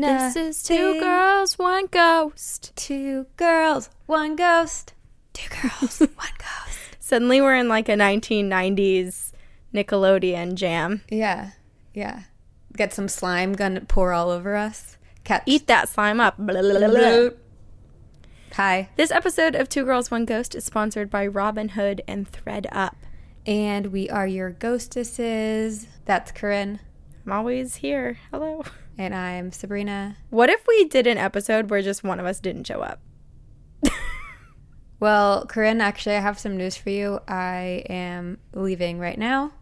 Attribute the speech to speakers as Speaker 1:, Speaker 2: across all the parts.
Speaker 1: This is two girls, one ghost.
Speaker 2: Two girls, one ghost.
Speaker 1: Two girls, one ghost. Suddenly we're in like a 1990s Nickelodeon jam.
Speaker 2: Yeah, yeah. Get some slime gonna pour all over us. Catch.
Speaker 1: Eat that slime up. Blah, blah, blah, blah.
Speaker 2: Hi.
Speaker 1: This episode of Two Girls, One Ghost is sponsored by Robinhood and ThredUp,
Speaker 2: And we are your ghostesses. That's Corinne.
Speaker 1: I'm always here. Hello.
Speaker 2: And I'm Sabrina.
Speaker 1: What if we did an episode where just one of us didn't show up?
Speaker 2: Well, Corinne, actually, I have some news for you. I am leaving right now.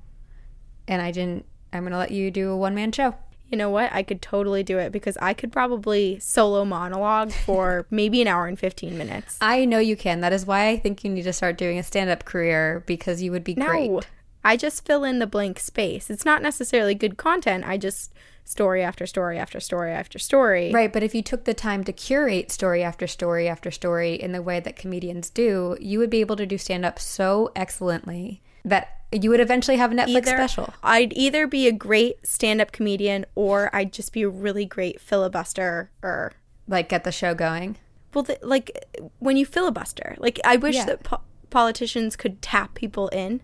Speaker 2: And I didn't, I'm going to let you do a one man show.
Speaker 1: You know what? I could totally do it because I could probably solo monologue for maybe an hour and 15 minutes.
Speaker 2: I know you can. That is why I think you need to start doing a stand up career because you would be
Speaker 1: No,
Speaker 2: great.
Speaker 1: I just fill in the blank space. It's not necessarily good content. I just story after story after story after story.
Speaker 2: Right, but if you took the time to curate story after story after story in the way that comedians do, you would be able to do stand up so excellently that you would eventually have a Netflix
Speaker 1: Either-
Speaker 2: special.
Speaker 1: I'd either be a great stand up comedian or I'd just be a really great filibuster or
Speaker 2: Like get the show going.
Speaker 1: well the, like when you filibuster. Like I wish
Speaker 2: Yeah.
Speaker 1: that po- politicians could tap people in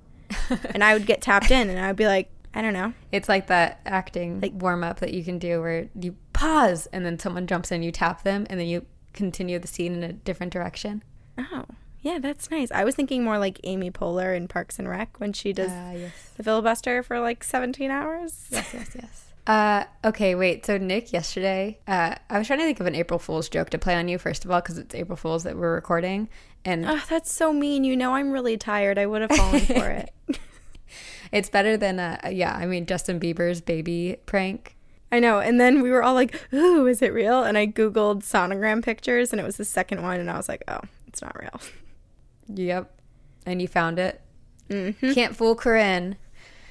Speaker 1: and I would get tapped in and I'd be like, I don't know.
Speaker 2: It's like that acting like warm up that you can do where you pause and then someone jumps in, you tap them, and then you continue the scene in a different direction.
Speaker 1: Oh. Yeah, that's nice. I was thinking more like Amy Poehler in Parks and Rec when she does
Speaker 2: Ah, yes.
Speaker 1: the filibuster for like 17 hours.
Speaker 2: Yes, yes, yes. Uh, okay, wait. So Nick, yesterday, uh, I was trying to think of an April Fool's joke to play on you. First of all, because it's April Fool's that we're recording, and
Speaker 1: Oh, that's so mean. You know I'm really tired. I would have fallen for it.
Speaker 2: it's better than uh, yeah. I mean Justin Bieber's baby prank.
Speaker 1: I know. And then we were all like, ooh, is it real? And I Googled sonogram pictures and it was the second one. And I was like, oh, it's not real.
Speaker 2: Yep, and you found it.
Speaker 1: hmm
Speaker 2: Can't fool Corinne.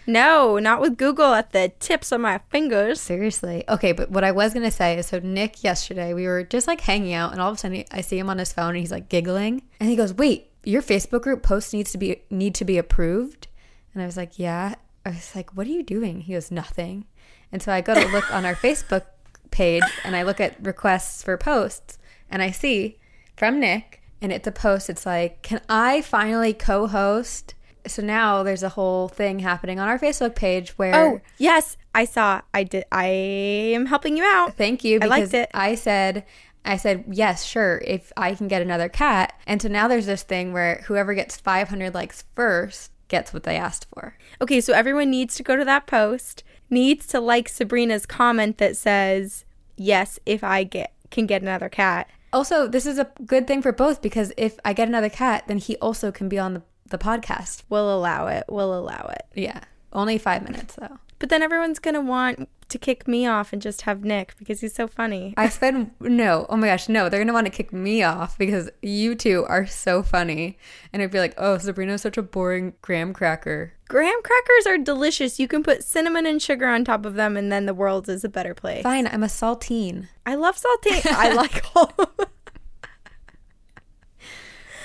Speaker 1: No, not with Google at the tips of my fingers.
Speaker 2: Seriously. Okay, but what I was gonna say is, so Nick yesterday we were just like hanging out, and all of a sudden I see him on his phone, and he's like giggling, and he goes, "Wait, your Facebook group post needs to be need to be approved," and I was like, "Yeah." I was like, "What are you doing?" He goes, "Nothing," and so I go to look on our Facebook page, and I look at requests for posts, and I see from Nick, and it's a post. It's like, "Can I finally co-host?" So now there's a whole thing happening on our Facebook page where
Speaker 1: Oh, yes. I saw. I did. I am helping you out.
Speaker 2: Thank you
Speaker 1: I liked it.
Speaker 2: I said I said yes, sure, if I can get another cat. And so now there's this thing where whoever gets 500 likes first gets what they asked for.
Speaker 1: Okay, so everyone needs to go to that post, needs to like Sabrina's comment that says, yes, if I get can get another cat.
Speaker 2: Also, this is a good thing for both because if I get another cat, then he also can be on the, the podcast.
Speaker 1: We'll allow it. We'll allow it.
Speaker 2: Yeah. Only 5 minutes though.
Speaker 1: But then everyone's going to want to kick me off and just have Nick because he's so funny.
Speaker 2: I spend no, oh my gosh, no, they're gonna want to kick me off because you two are so funny. And I'd be like, oh, Sabrina's such a boring graham cracker.
Speaker 1: Graham crackers are delicious. You can put cinnamon and sugar on top of them, and then the world is a better place.
Speaker 2: Fine, I'm a saltine.
Speaker 1: I love saltine. I like all.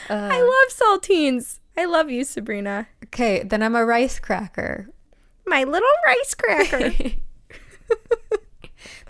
Speaker 2: Uh,
Speaker 1: I love saltines. I love you, Sabrina.
Speaker 2: okay, then I'm a rice cracker.
Speaker 1: My little rice cracker.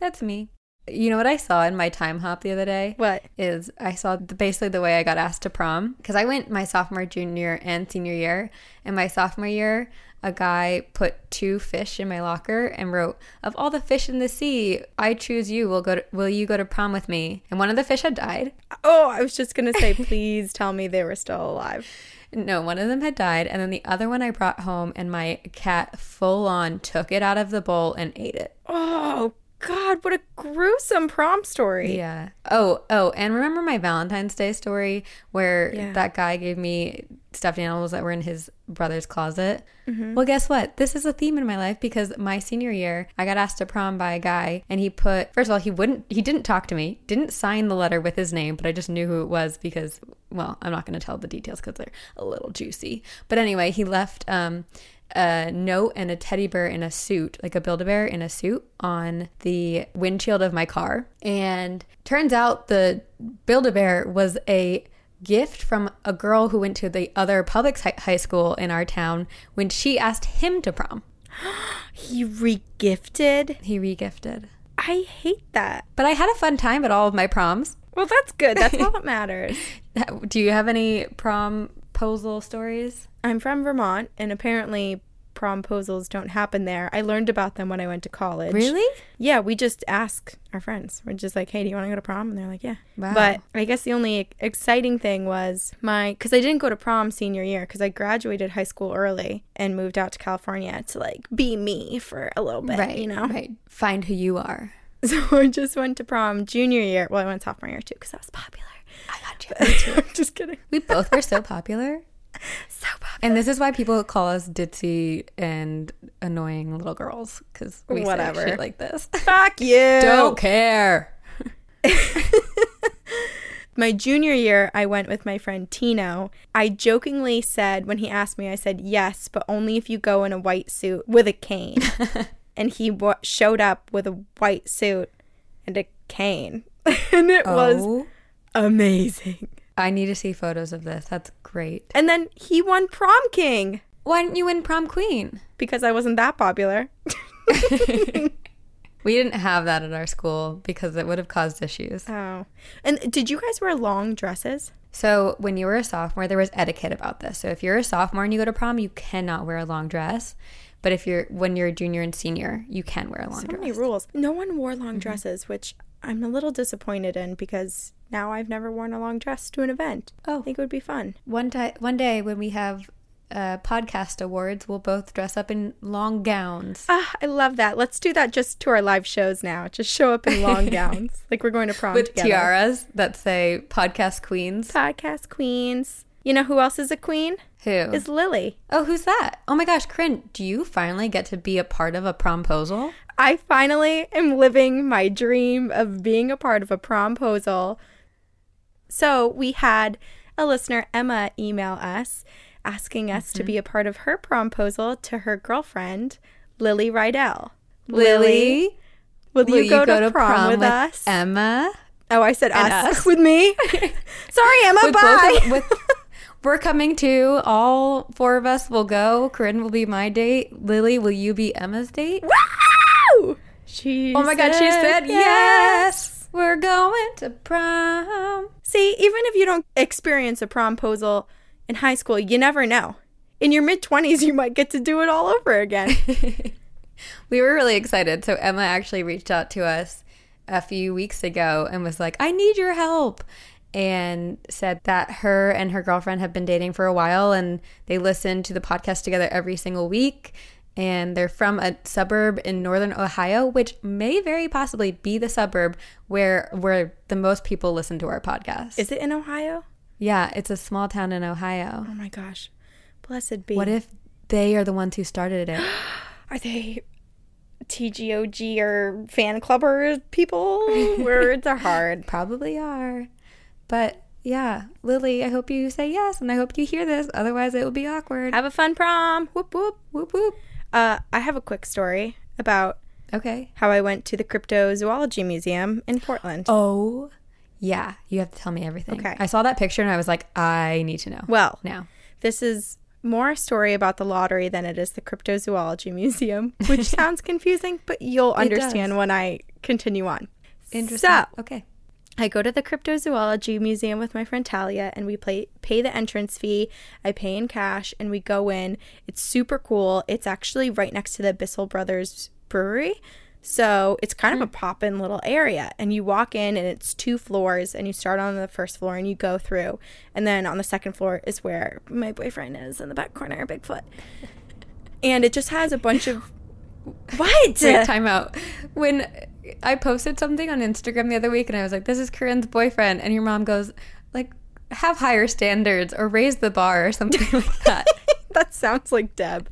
Speaker 2: That's me. You know what I saw in my Timehop the other day?
Speaker 1: what?
Speaker 2: Is I saw the, basically the way I got asked to prom because I went my sophomore, junior, and senior year. And my sophomore year, a guy put two fish in my locker and wrote, "Of all the fish in the sea, I choose you. Will go. To, will you go to prom with me?" And one of the fish had died.
Speaker 1: Oh, I was just gonna say, please tell me they were still alive.
Speaker 2: No, one of them had died, and then the other one I brought home, and my cat full on took it out of the bowl and ate it.
Speaker 1: Oh God, what a gruesome prom story.
Speaker 2: Yeah. Oh, oh, and remember my Valentine's Day story where
Speaker 1: Yeah.
Speaker 2: that guy gave me stuffed animals that were in his brother's closet?
Speaker 1: Mm-hmm.
Speaker 2: Well, guess what? This is a theme in my life because my senior year, I got asked to prom by a guy, and he put first of all, he wouldn't, he didn't talk to me, didn't sign the letter with his name, but I just knew who it was because, well, I'm not going to tell the details because they're a little juicy. But anyway, he left. um a note and a teddy bear in a suit, like a Build a Bear in a suit, on the windshield of my car. And turns out the Build a Bear was a gift from a girl who went to the other public high school in our town when she asked him to prom.
Speaker 1: He regifted.
Speaker 2: He regifted.
Speaker 1: I hate that.
Speaker 2: But I had a fun time at all of my proms.
Speaker 1: Well, that's good. That's all that matters.
Speaker 2: Do you have any prom posal stories?
Speaker 1: I'm from Vermont, and apparently promposals don't happen there. I learned about them when I went to college.
Speaker 2: Really?
Speaker 1: Yeah, we just ask our friends. We're just like, hey, do you want to go to prom? And they're like, yeah.
Speaker 2: Wow.
Speaker 1: But I guess the only exciting thing was my, because I didn't go to prom senior year because I graduated high school early and moved out to California to like be me for a little bit,
Speaker 2: right.
Speaker 1: you know?
Speaker 2: Right. Find who you are.
Speaker 1: So I just went to prom junior year. Well, I went sophomore year too because I was popular.
Speaker 2: I got you.
Speaker 1: I'm just kidding.
Speaker 2: We both were so popular.
Speaker 1: So popular.
Speaker 2: And this is why people call us ditzy and annoying little girls because we
Speaker 1: Whatever.
Speaker 2: say shit like this.
Speaker 1: Fuck you.
Speaker 2: Don't care.
Speaker 1: My junior year, I went with my friend Tino. I jokingly said, when he asked me, I said, yes, but only if you go in a white suit with a cane. and he wa showed up with a white suit and a cane. and it was
Speaker 2: Oh,
Speaker 1: amazing.
Speaker 2: I need to see photos of this. That's great.
Speaker 1: And then he won prom king
Speaker 2: Why didn't you win prom queen?
Speaker 1: because I wasn't that popular.
Speaker 2: We didn't have that at our school because it would have caused issues.
Speaker 1: Oh. And did you guys wear long dresses?
Speaker 2: So when you were a sophomore, there was etiquette about this. So if you're a sophomore and you go to prom, you cannot wear a long dress. But if you're when you're a junior and senior, you can wear a long
Speaker 1: So
Speaker 2: dress.
Speaker 1: many rules. No one wore long mm-hmm. dresses, which I'm a little disappointed in because now I've never worn a long dress to an event.
Speaker 2: Oh.
Speaker 1: I think it would be fun.
Speaker 2: One time, one day when we have uh, podcast awards, we'll both dress up in long gowns.
Speaker 1: Ah, I love that. Let's do that just to our live shows now. Just show up in long gowns, like we're going to prom
Speaker 2: with
Speaker 1: together.
Speaker 2: tiaras that say podcast queens.
Speaker 1: Podcast queens. You know who else is a queen?
Speaker 2: Who?
Speaker 1: Is Lily.
Speaker 2: oh, who's that? Oh my gosh, Corinne, do you finally get to be a part of a promposal?
Speaker 1: I finally am living my dream of being a part of a promposal. So we had a listener, Emma, email us asking us
Speaker 2: Mm-hmm.
Speaker 1: to be a part of her promposal to her girlfriend, Lily Rydell.
Speaker 2: Lily,
Speaker 1: will,
Speaker 2: will
Speaker 1: you, go, to, prom, with, us?
Speaker 2: Emma?
Speaker 1: oh, I said us.
Speaker 2: us.
Speaker 1: with me. Sorry, Emma.
Speaker 2: with
Speaker 1: bye.
Speaker 2: both of, with we're coming too. All four of us will go. Corinne will be my date. Lily, will you be Emma's date?
Speaker 1: Woo! She
Speaker 2: Oh my god, she said yes. We're going to prom.
Speaker 1: See, even if you don't experience a promposal in high school, you never know. In your mid 20s, you might get to do it all over again.
Speaker 2: We were really excited. So Emma actually reached out to us a few weeks ago and was like, "I need your help." And said that her and her girlfriend have been dating for a while and they listen to the podcast together every single week. And they're from a suburb in northern Ohio, which may very possibly be the suburb where where the most people listen to our podcast.
Speaker 1: Is it in Ohio?
Speaker 2: yeah, it's a small town in Ohio.
Speaker 1: Oh my gosh. Blessed be.
Speaker 2: What if they are the ones who started it?
Speaker 1: Are they TGOG or fan clubber people? Words are hard.
Speaker 2: Probably are. But yeah, Lily, I hope you say yes and I hope you hear this. Otherwise, it will be awkward.
Speaker 1: Have a fun prom. Whoop whoop.
Speaker 2: Whoop whoop.
Speaker 1: Uh, I have a quick story about
Speaker 2: Okay.
Speaker 1: how I went to the Cryptozoology Museum in Portland.
Speaker 2: Oh, yeah. You have to tell me everything.
Speaker 1: Okay.
Speaker 2: I saw that picture and I was like, I need to know.
Speaker 1: Well,
Speaker 2: now.
Speaker 1: This is more a story about the lottery than it is the Cryptozoology Museum, which sounds confusing, but you'll understand when I continue on.
Speaker 2: Interesting.
Speaker 1: So,
Speaker 2: okay.
Speaker 1: I go to the Cryptozoology Museum with my friend Talia and we play, pay the entrance fee. I pay in cash and we go in. It's super cool. It's actually right next to the Bissell Brothers Brewery. So it's kind of a mm-hmm. pop in little area. And you walk in and it's two floors and you start on the first floor and you go through. And then on the second floor is where my boyfriend is in the back corner, Bigfoot. And it just has a bunch of. What?
Speaker 2: Wait, time out. When I posted something on Instagram the other week and I was like, this is Corinne's boyfriend. And your mom goes, like, have higher standards or raise the bar or something like that.
Speaker 1: that sounds like Deb.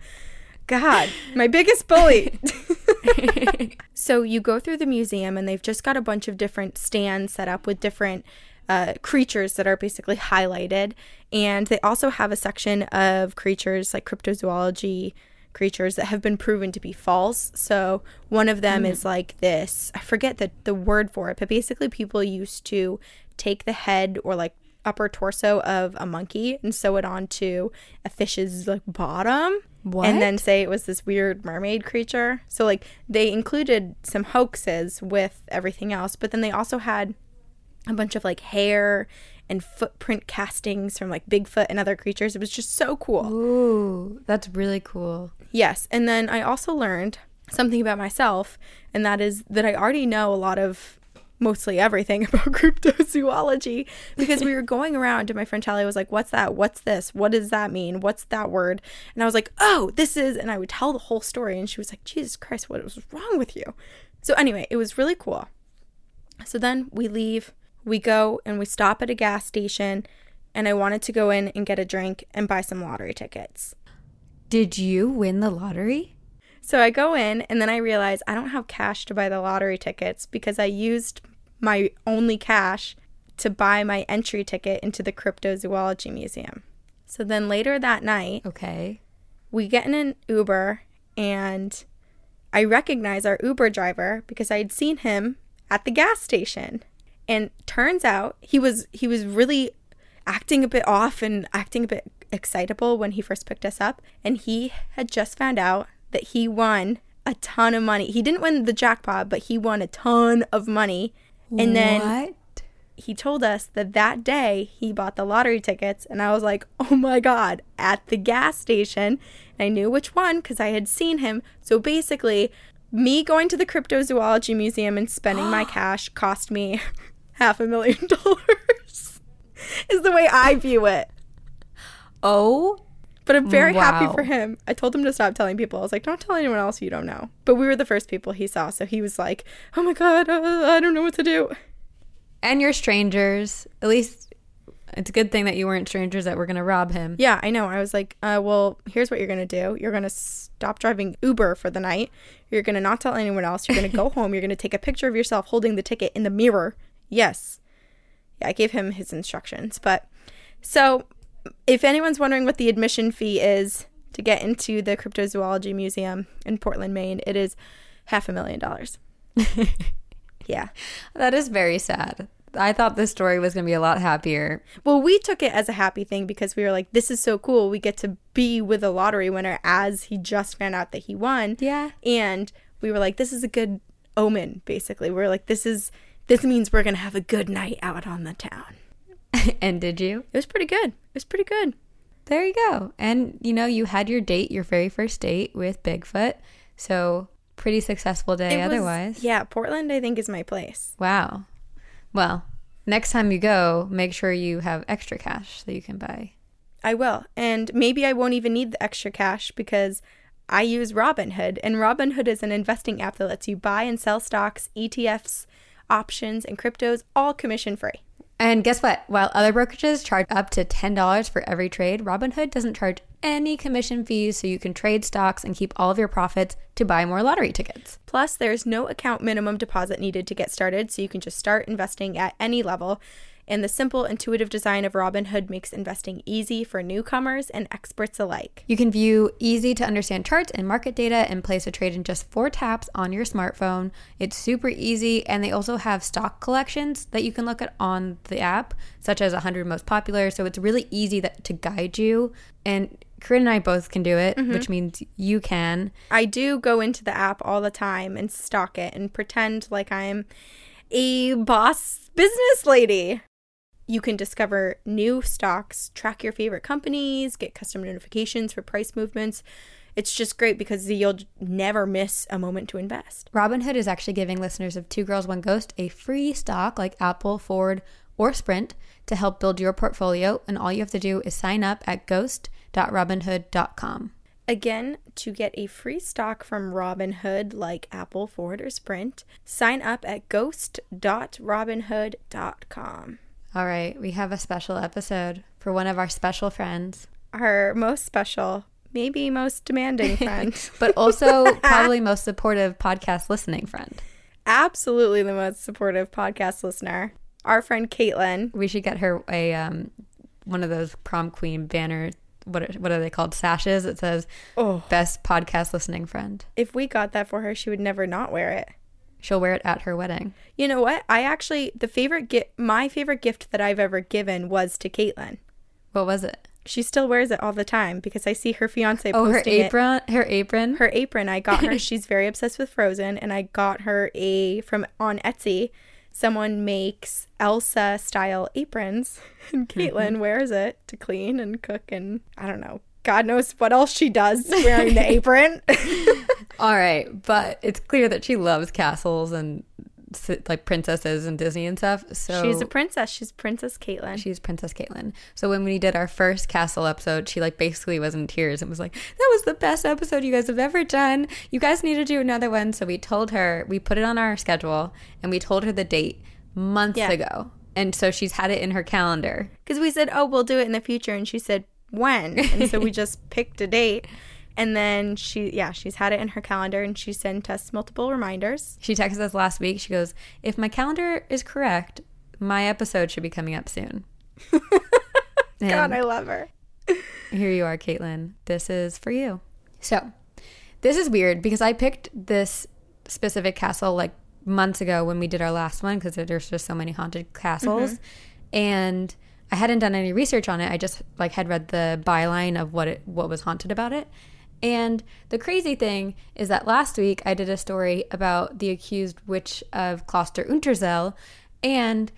Speaker 1: God, my biggest bully. so you go through the museum, and they've just got a bunch of different stands set up with different uh, creatures that are basically highlighted. And they also have a section of creatures like cryptozoology creatures that have been proven to be false. So one of them hmm. is like this I forget the, the word for it, but basically people used to take the head or like upper torso of a monkey and sew it onto a fish's like bottom.
Speaker 2: What?
Speaker 1: And then say it was this weird mermaid creature. So like they included some hoaxes with everything else, but then they also had a bunch of like hair and footprint castings from like Bigfoot and other creatures. It was just so cool.
Speaker 2: Ooh, that's really cool.
Speaker 1: Yes. And then I also learned something about myself, and that is that I already know a lot of mostly everything about cryptozoology because we were going around and my friend Talia was like, What's that? What's this? What does that mean? What's that word? And I was like, Oh, this is and I would tell the whole story and she was like, Jesus Christ, what was wrong with you? So anyway, it was really cool. So then we leave, we go and we stop at a gas station and I wanted to go in and get a drink and buy some lottery tickets.
Speaker 2: Did you win the lottery?
Speaker 1: So I go in and then I realize I don't have cash to buy the lottery tickets because I used my only cash to buy my entry ticket into the Cryptozoology Museum. So then later that night,
Speaker 2: Okay.
Speaker 1: we get in an Uber and I recognize our Uber driver because I had seen him at the gas station. And turns out he was he was really acting a bit off and acting a bit excitable when he first picked us up and he had just found out that he won a ton of money. He didn't win the jackpot, but he won a ton of money. And then
Speaker 2: what?
Speaker 1: he told us that that day he bought the lottery tickets and i was like oh my god at the gas station and i knew which one because i had seen him so basically me going to the cryptozoology museum and spending my cash cost me half a million dollars is the way i view it
Speaker 2: Oh,
Speaker 1: but i'm very happy for him i told him to stop telling people i was like don't tell anyone else you don't know but we were the first people he saw so he was like oh my god uh, i don't know what to do
Speaker 2: and you're strangers. At least it's a good thing that you weren't strangers that were going to rob him.
Speaker 1: Yeah, I know. I was like, uh, well, here's what you're going to do. You're going to stop driving Uber for the night. You're going to not tell anyone else. You're going to go home. You're going to take a picture of yourself holding the ticket in the mirror. Yes. Yeah, I gave him his instructions. But so if anyone's wondering what the admission fee is to get into the Cryptozoology Museum in Portland, Maine, it is half a million dollars. yeah.
Speaker 2: That is very sad. I thought this story was going to be a lot happier.
Speaker 1: Well, we took it as a happy thing because we were like, this is so cool. We get to be with a lottery winner as he just found out that he won.
Speaker 2: Yeah.
Speaker 1: And we were like, this is a good omen, basically. We are like, this is this means we're gonna have a good night out on the town.
Speaker 2: and did you?
Speaker 1: It was pretty good. It was pretty good.
Speaker 2: There you go. And you know, you had your date, your very first date with Bigfoot. So, pretty successful day
Speaker 1: was-
Speaker 2: otherwise.
Speaker 1: yeah, Portland I think is my place.
Speaker 2: Wow. Well, next time you go, make sure you have extra cash so you can buy.
Speaker 1: I will. And maybe I won't even need the extra cash because I use Robinhood. And Robinhood is an investing app that lets you buy and sell stocks, ETFs, options, and cryptos all commission free.
Speaker 2: And guess what? While other brokerages charge up to $10 for every trade, Robinhood doesn't charge any commission fees so you can trade stocks and keep all of your profits to buy more lottery tickets.
Speaker 1: Plus, there's no account minimum deposit needed to get started, so you can just start investing at any level. And the simple, intuitive design of Robinhood makes investing easy for newcomers and experts alike.
Speaker 2: You can view easy to understand charts and market data and place a trade in just four taps on your smartphone. It's super easy, and they also have stock collections that you can look at on the app, such as 100 most popular. So it's really easy that, to guide you. And Corinne and I both can do it, mm-hmm. which means you can.
Speaker 1: I do go into the app all the time and stalk it and pretend like I'm a boss business lady. You can discover new stocks, track your favorite companies, get custom notifications for price movements. It's just great because you'll never miss a moment to invest.
Speaker 2: Robinhood is actually giving listeners of Two Girls One Ghost a free stock like Apple, Ford, or Sprint to help build your portfolio. And all you have to do is sign up at ghost.robinhood.com.
Speaker 1: Again, to get a free stock from Robinhood like Apple, Ford, or Sprint, sign up at ghost.robinhood.com.
Speaker 2: All right, we have a special episode for one of our special friends,
Speaker 1: Our most special, maybe most demanding friend.
Speaker 2: but also probably most supportive podcast listening friend.
Speaker 1: Absolutely the most supportive podcast listener. Our friend Caitlin.
Speaker 2: We should get her a um, one of those prom queen banner. What are, what are they called? Sashes. It says
Speaker 1: Oh,
Speaker 2: best podcast listening friend.
Speaker 1: if we got that for her, she would never not wear it.
Speaker 2: She'll wear it at her wedding.
Speaker 1: You know what? I actually the favorite gift my favorite gift that I've ever given was to Caitlin.
Speaker 2: What was it?
Speaker 1: She still wears it all the time because I see her fiance
Speaker 2: Oh, her
Speaker 1: posting it.
Speaker 2: apron. Her apron.
Speaker 1: Her apron. I got her. she's very obsessed with Frozen, and I got her a from on Etsy. Someone makes Elsa style aprons, and mm-hmm. Caitlin wears it to clean and cook, and I don't know. God knows what else she does wearing the apron.
Speaker 2: All right, but it's clear that she loves castles and like princesses and Disney and stuff. So
Speaker 1: She's a princess. She's Princess Caitlin.
Speaker 2: She's Princess Caitlin. So when we did our first castle episode, she like basically was in tears and was like, "That was the best episode you guys have ever done. You guys need to do another one." So we told her, we put it on our schedule, and we told her the date months
Speaker 1: Yeah.
Speaker 2: ago, and so she's had it in her calendar.
Speaker 1: Because we said, oh, we'll do it in the future. And she said, when? And so we just picked a date. And then she, yeah, she's had it in her calendar and she sent us multiple reminders.
Speaker 2: She texted us last week. She goes, "If my calendar is correct, my episode should be coming up soon."
Speaker 1: God, I love her.
Speaker 2: Here you are, Caitlin. This is for you. So, this is weird because I picked this specific castle like months ago when we did our last one because there's just so many haunted castles, mm-hmm. and I hadn't done any research on it. I just like had read the byline of what it what was haunted about it. And the crazy thing is that last week I did a story about the accused witch of Kloster Unterzell, and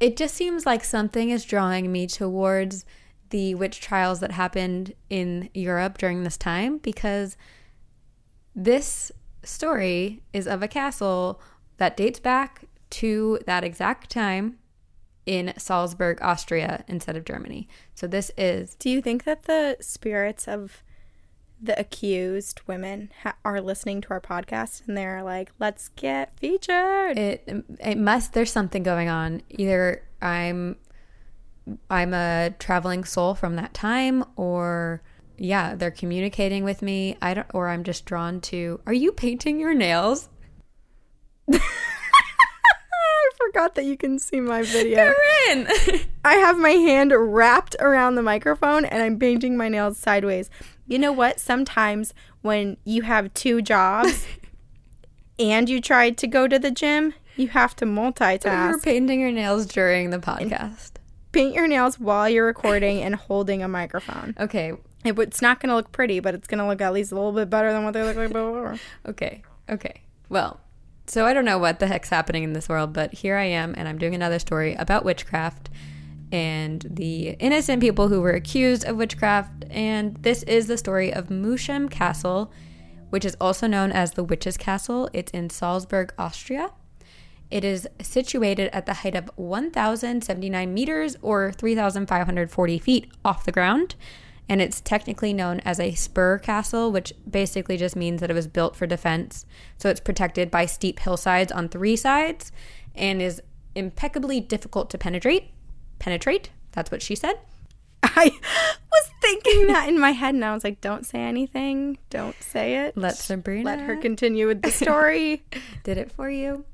Speaker 2: it just seems like something is drawing me towards the witch trials that happened in Europe during this time because this story is of a castle that dates back to that exact time in Salzburg, Austria, instead of Germany. So this is
Speaker 1: Do you think that the spirits of the accused women ha- are listening to our podcast and they're like, let's get featured?
Speaker 2: it um, it must there's something going on. Either I'm I'm a traveling soul from that time or yeah, they're communicating with me. I don't or I'm just drawn to Are you painting your nails?
Speaker 1: Forgot that you can see my video.
Speaker 2: Corinne!
Speaker 1: I have my hand wrapped around the microphone and I'm painting my nails sideways. You know what? Sometimes when you have two jobs and you try to go to the gym, you have to
Speaker 2: You're
Speaker 1: multitask.
Speaker 2: painting your nails during the podcast.
Speaker 1: Paint your nails while you're recording and holding a microphone.
Speaker 2: Okay,
Speaker 1: It, it's not going to look pretty, but it's going to look at least a little bit better than what they look like before.
Speaker 2: okay, okay. Well, so I don't know what the heck's happening in this world, but here I am, and I'm doing another story about witchcraft and the innocent people who were accused of witchcraft. And this is the story of Moosham Castle, which is also known as the Witch's Castle. It's in Salzburg, Austria. It is situated at the height of 1,079 meters or 3,540 feet off the ground. And it's technically known as a spur castle, which basically just means that it was built for defense. So it's protected by steep hillsides on three sides and is impeccably difficult to penetrate. Penetrate? That's what she said.
Speaker 1: I was thinking that in my head and I was like, don't say anything. Don't say it.
Speaker 2: Let Sabrina
Speaker 1: Let her continue with the story.
Speaker 2: did it for you.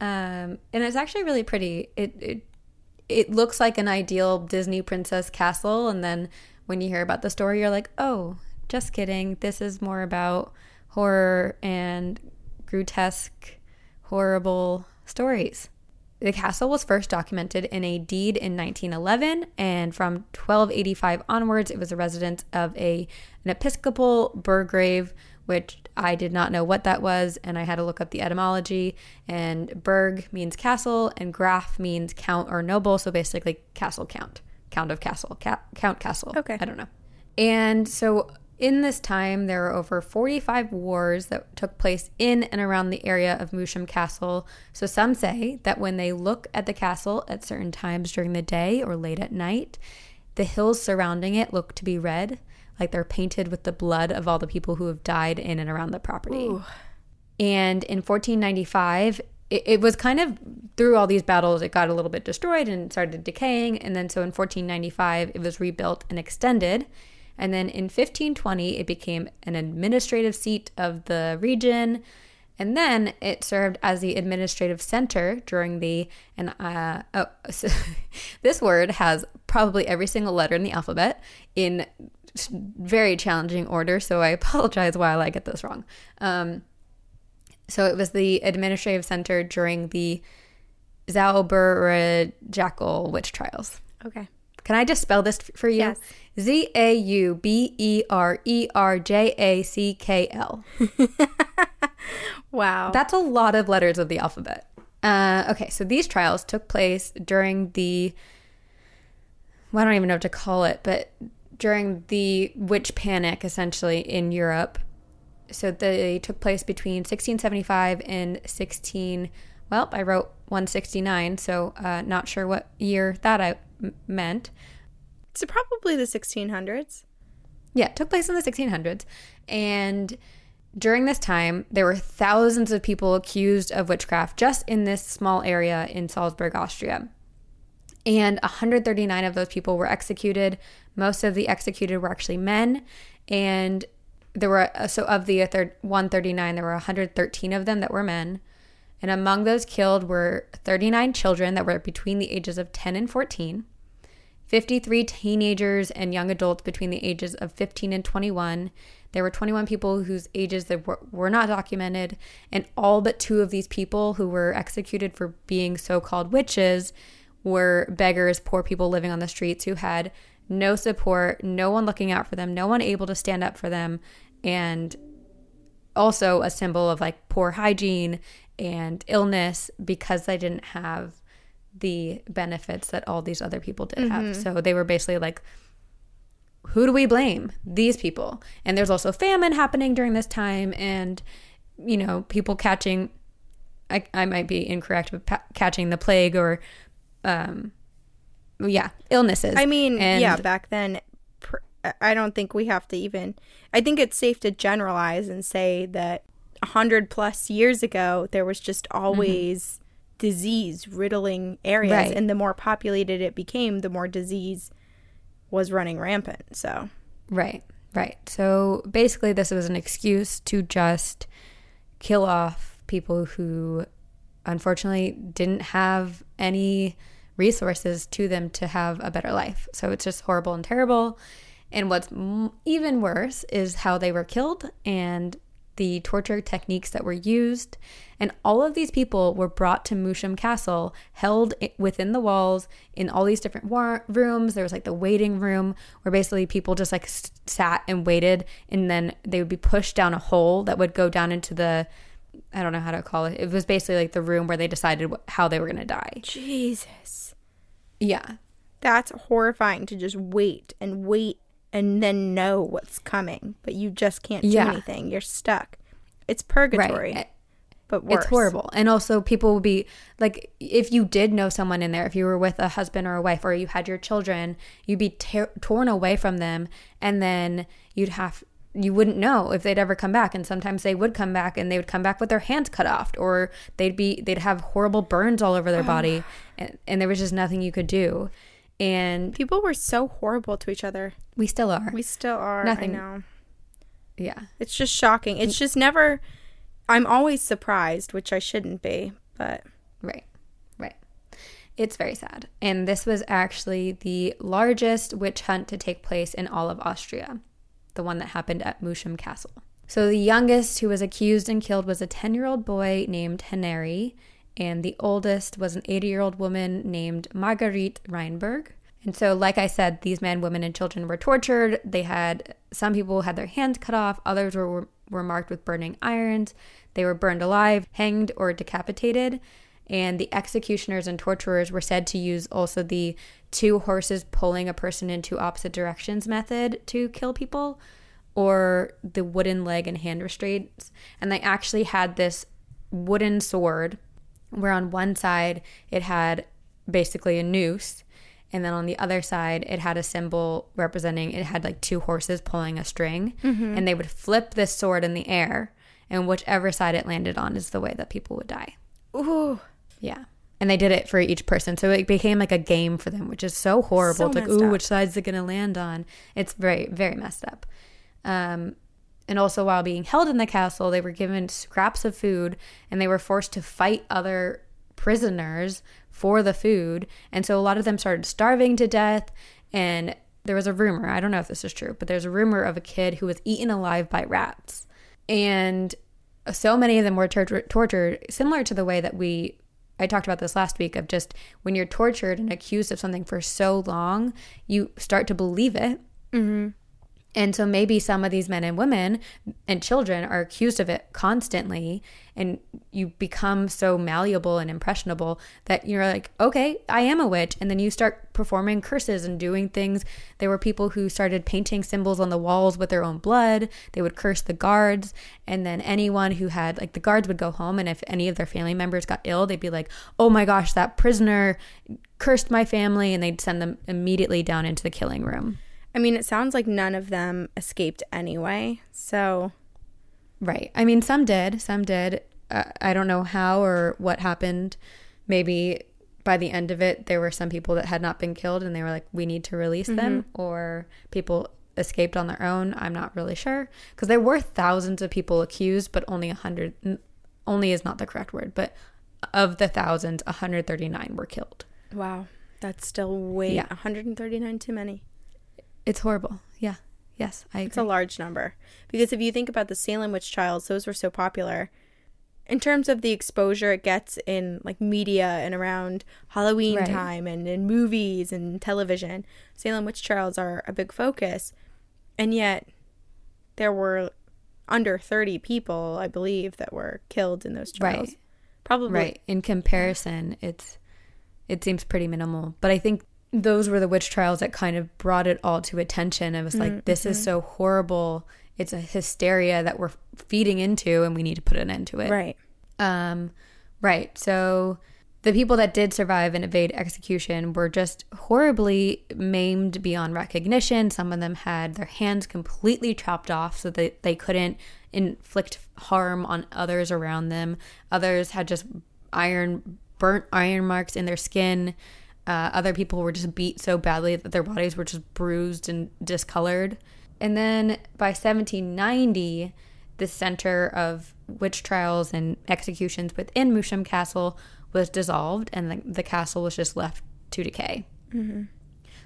Speaker 2: Um, and it's actually really pretty. It, it it looks like an ideal Disney princess castle, and then when you hear about the story, you're like, oh, just kidding. This is more about horror and grotesque, horrible stories. The castle was first documented in a deed in 1911, and from 1285 onwards, it was a residence of a an Episcopal burgrave, which I did not know what that was, and I had to look up the etymology. And burg means castle, and graf means count or noble, so basically castle count, count of castle, ca- count castle.
Speaker 1: Okay.
Speaker 2: I don't know. And so in this time, there were over 45 wars that took place in and around the area of Moosham Castle. So some say that when they look at the castle at certain times during the day or late at night, the hills surrounding it look to be red, like they're painted with the blood of all the people who have died in and around the property. And in 1495, it, it was kind of through all these battles, it got a little bit destroyed and started decaying. And then so in 1495, it was rebuilt and extended. And then in 1520, it became an administrative seat of the region. And then it served as the administrative center during the, and uh, oh, so this word has probably every single letter in the alphabet in very challenging order. So I apologize while I get this wrong. Um, So it was the administrative center during the Zauberjackal witch trials.
Speaker 1: Okay.
Speaker 2: Can I just spell this for you?
Speaker 1: Yes.
Speaker 2: Z A U B E R E R J A C K L.
Speaker 1: Wow.
Speaker 2: That's a lot of letters of the alphabet. Uh, okay, so these trials took place during the, well, I don't even know what to call it, but during the witch panic essentially in Europe. So they took place between 1675 and 16, well, I wrote 169, so uh, not sure what year that I m- meant.
Speaker 1: so probably the 1600s.
Speaker 2: Yeah, it took place in the 1600s. And during this time, there were thousands of people accused of witchcraft just in this small area in Salzburg, Austria. And 139 of those people were executed. Most of the executed were actually men. And there were, uh, so of the uh, 139, there were 113 of them that were men. And among those killed were 39 children that were between the ages of 10 and 14. 53 teenagers and young adults between the ages of 15 and 21. There were 21 people whose ages that were, were not documented, and all but two of these people who were executed for being so called witches were beggars, poor people living on the streets who had no support, no one looking out for them, no one able to stand up for them, and also a symbol of like poor hygiene and illness because they didn't have the benefits that all these other people did have. So they were basically like, who do we blame? These people. And there's also famine happening during this time, and you know, people catching. I, I might be incorrect, but pa- catching the plague or, um, yeah, illnesses.
Speaker 1: I mean,
Speaker 2: And-
Speaker 1: yeah, back then, I don't think we have to even. I think it's safe to generalize and say that a hundred plus years ago, there was just mm-hmm. always disease riddling areas,
Speaker 2: Right.
Speaker 1: and the more populated it became, the more disease was running rampant. So,
Speaker 2: Right, right. So basically, this was an excuse to just kill off people who unfortunately didn't have any resources to them to have a better life. So it's just horrible and terrible. And what's m- even worse is how they were killed and the torture techniques that were used. And all of these people were brought to Moosham Castle, held within the walls in all these different war- rooms. There was like the waiting room where basically people just like s- sat and waited, and then they would be pushed down a hole that would go down into the I don't know how to call it. It was basically like the room where they decided how they were going to die.
Speaker 1: Jesus,
Speaker 2: Yeah.
Speaker 1: that's horrifying to just wait and wait and then know what's coming, but you just can't do
Speaker 2: Yeah.
Speaker 1: anything. You're stuck. It's purgatory,
Speaker 2: Right.
Speaker 1: but worse.
Speaker 2: It's horrible. And also, people will be like, if you did know someone in there, if you were with a husband or a wife, or you had your children, you'd be tear torn away from them. And then you'd have, you wouldn't know if they'd ever come back. And sometimes they would come back and they would come back with their hands cut off, or they'd be, they'd have horrible burns all over their body. And, and there was just nothing you could do. And
Speaker 1: People were so horrible to each other.
Speaker 2: we still are.
Speaker 1: We still are.
Speaker 2: Nothing.
Speaker 1: I know.
Speaker 2: yeah.
Speaker 1: It's just shocking. It's mm. just never. I'm always surprised, which I shouldn't be, but
Speaker 2: Right, right. It's very sad. And this was actually the largest witch hunt to take place in all of Austria, the one that happened at Moosham Castle. So the youngest who was accused and killed was a 10 year old boy named Heneri, and the oldest was an 80 year old woman named Marguerite Reinberg. And so, like I said, these men, women, and children were tortured. They had some people had their hands cut off, others were, were marked with burning irons. They were burned alive, hanged, or decapitated. And the executioners and torturers were said to use also the two horses pulling a person in two opposite directions method to kill people, or the wooden leg and hand restraints. And they actually had this wooden sword where on one side it had basically a noose and then on the other side it had a symbol representing it had like two horses pulling a string and they would flip this sword in the air and whichever side it landed on is the way that people would die.
Speaker 1: Ooh,
Speaker 2: yeah. And they did it for each person. So it became like a game for them which is so horrible.
Speaker 1: So
Speaker 2: it's like ooh
Speaker 1: up.
Speaker 2: which side's it going to land on? It's very very messed up. Um, and also while being held in the castle they were given scraps of food and they were forced to fight other prisoners for the food and so a lot of them started starving to death and there was a rumor i don't know if this is true but there's a rumor of a kid who was eaten alive by rats and so many of them were tor- tortured, similar to the way that we I talked about this last week of just when you're tortured and accused of something for so long, you start to believe it.
Speaker 1: Mm-hmm.
Speaker 2: And so maybe some of these men and women and children are accused of it constantly, and you become so malleable and impressionable that you're like, okay, I am a witch. And then you start performing curses and doing things. There were people who started painting symbols on the walls with their own blood. They would curse the guards. And then anyone who had, like, the guards would go home, and if any of their family members got ill, they'd be like, oh my gosh, that prisoner cursed my family. And they'd send them immediately down into the killing room.
Speaker 1: I mean, it sounds like none of them escaped anyway. So,
Speaker 2: Right. I mean, some did. Some did. Uh, I don't know how or what happened. Maybe by the end of it, there were some people that had not been killed and they were like, we need to release them, or people escaped on their own. I'm not really sure. Because there were thousands of people accused, but only 100, only is not the correct word, but of the thousands, 139 were killed.
Speaker 1: wow, that's still way
Speaker 2: Yeah.
Speaker 1: 139 too many.
Speaker 2: It's horrible. Yeah. Yes, I
Speaker 1: It's a large number. Because if you think about the Salem witch trials, those were so popular. In terms of the exposure it gets in like media and around Halloween
Speaker 2: Right.
Speaker 1: time and in movies and television, Salem witch trials are a big focus. And yet there were under 30 people, I believe, that were killed in those trials.
Speaker 2: Right.
Speaker 1: Probably
Speaker 2: Right. In comparison, it's it seems pretty minimal. But I think those were the witch trials that kind of brought it all to attention. I was like this is so horrible. It's a hysteria that we're feeding into and we need to put an end to it.
Speaker 1: Right.
Speaker 2: Um right. So the people that did survive and evade execution were just horribly maimed beyond recognition. Some of them had their hands completely chopped off so that they couldn't inflict harm on others around them. Others had just iron, burnt iron marks in their skin. Uh, other people were just beat so badly that their bodies were just bruised and discolored. And then by 1790, the center of witch trials and executions within Moosham Castle was dissolved, and the, the castle was just left to decay.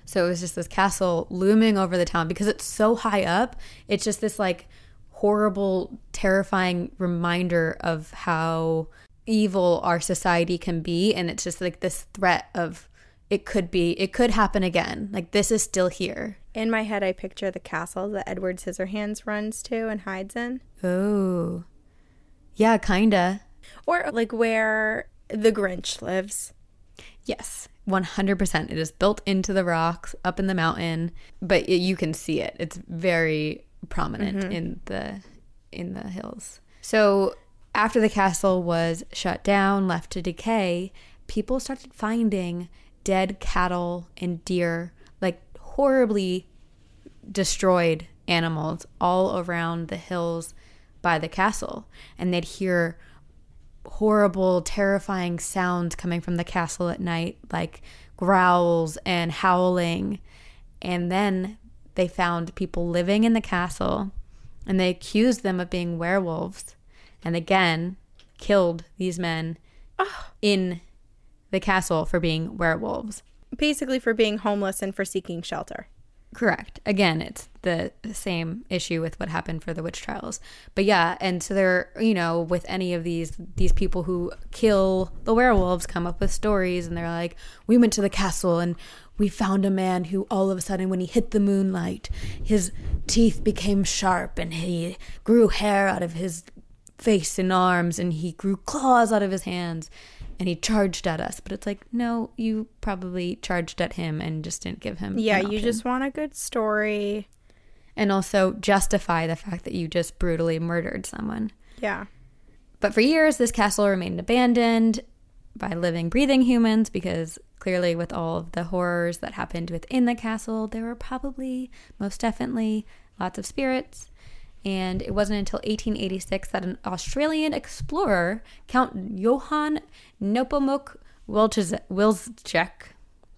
Speaker 2: So it was just this castle looming over the town because it's so high up. It's just this like horrible, terrifying reminder of how evil our society can be. And it's just like this threat of it could be, it could happen again. Like this is still here.
Speaker 1: In my head, I picture the castle that Edward Scissorhands runs to and hides in.
Speaker 2: Oh. Yeah, kinda.
Speaker 1: Or like where the Grinch lives.
Speaker 2: Yes, 100%. It is built into the rocks up in the mountain, but it, you can see it. It's very prominent mm-hmm. in the in the hills. So, after the castle was shut down, left to decay, people started finding dead cattle and deer, like horribly destroyed animals all around the hills by the castle. And they'd hear horrible, terrifying sounds coming from the castle at night, like growls and howling. And then they found people living in the castle and they accused them of being werewolves and again killed these men oh. in the castle for being werewolves.
Speaker 1: Basically, for being homeless and for seeking shelter.
Speaker 2: Correct. Again, it's the same issue with what happened for the witch trials. But yeah, and so they're, you know, with any of these these people who kill the werewolves come up with stories and they're like, "We went to the castle and we found a man who all of a sudden when he hit the moonlight, his teeth became sharp and he grew hair out of his face and arms and he grew claws out of his hands." And he charged at us, but it's like, no, you probably charged at him and just didn't give him.
Speaker 1: Yeah, you just want a good story.
Speaker 2: and also justify the fact that you just brutally murdered someone.
Speaker 1: Yeah.
Speaker 2: But for years, this castle remained abandoned by living, breathing humans because clearly, with all of the horrors that happened within the castle, there were probably, most definitely, lots of spirits. And it wasn't until 1886 that an Australian explorer, Count Johann Nepomuk Wilczek,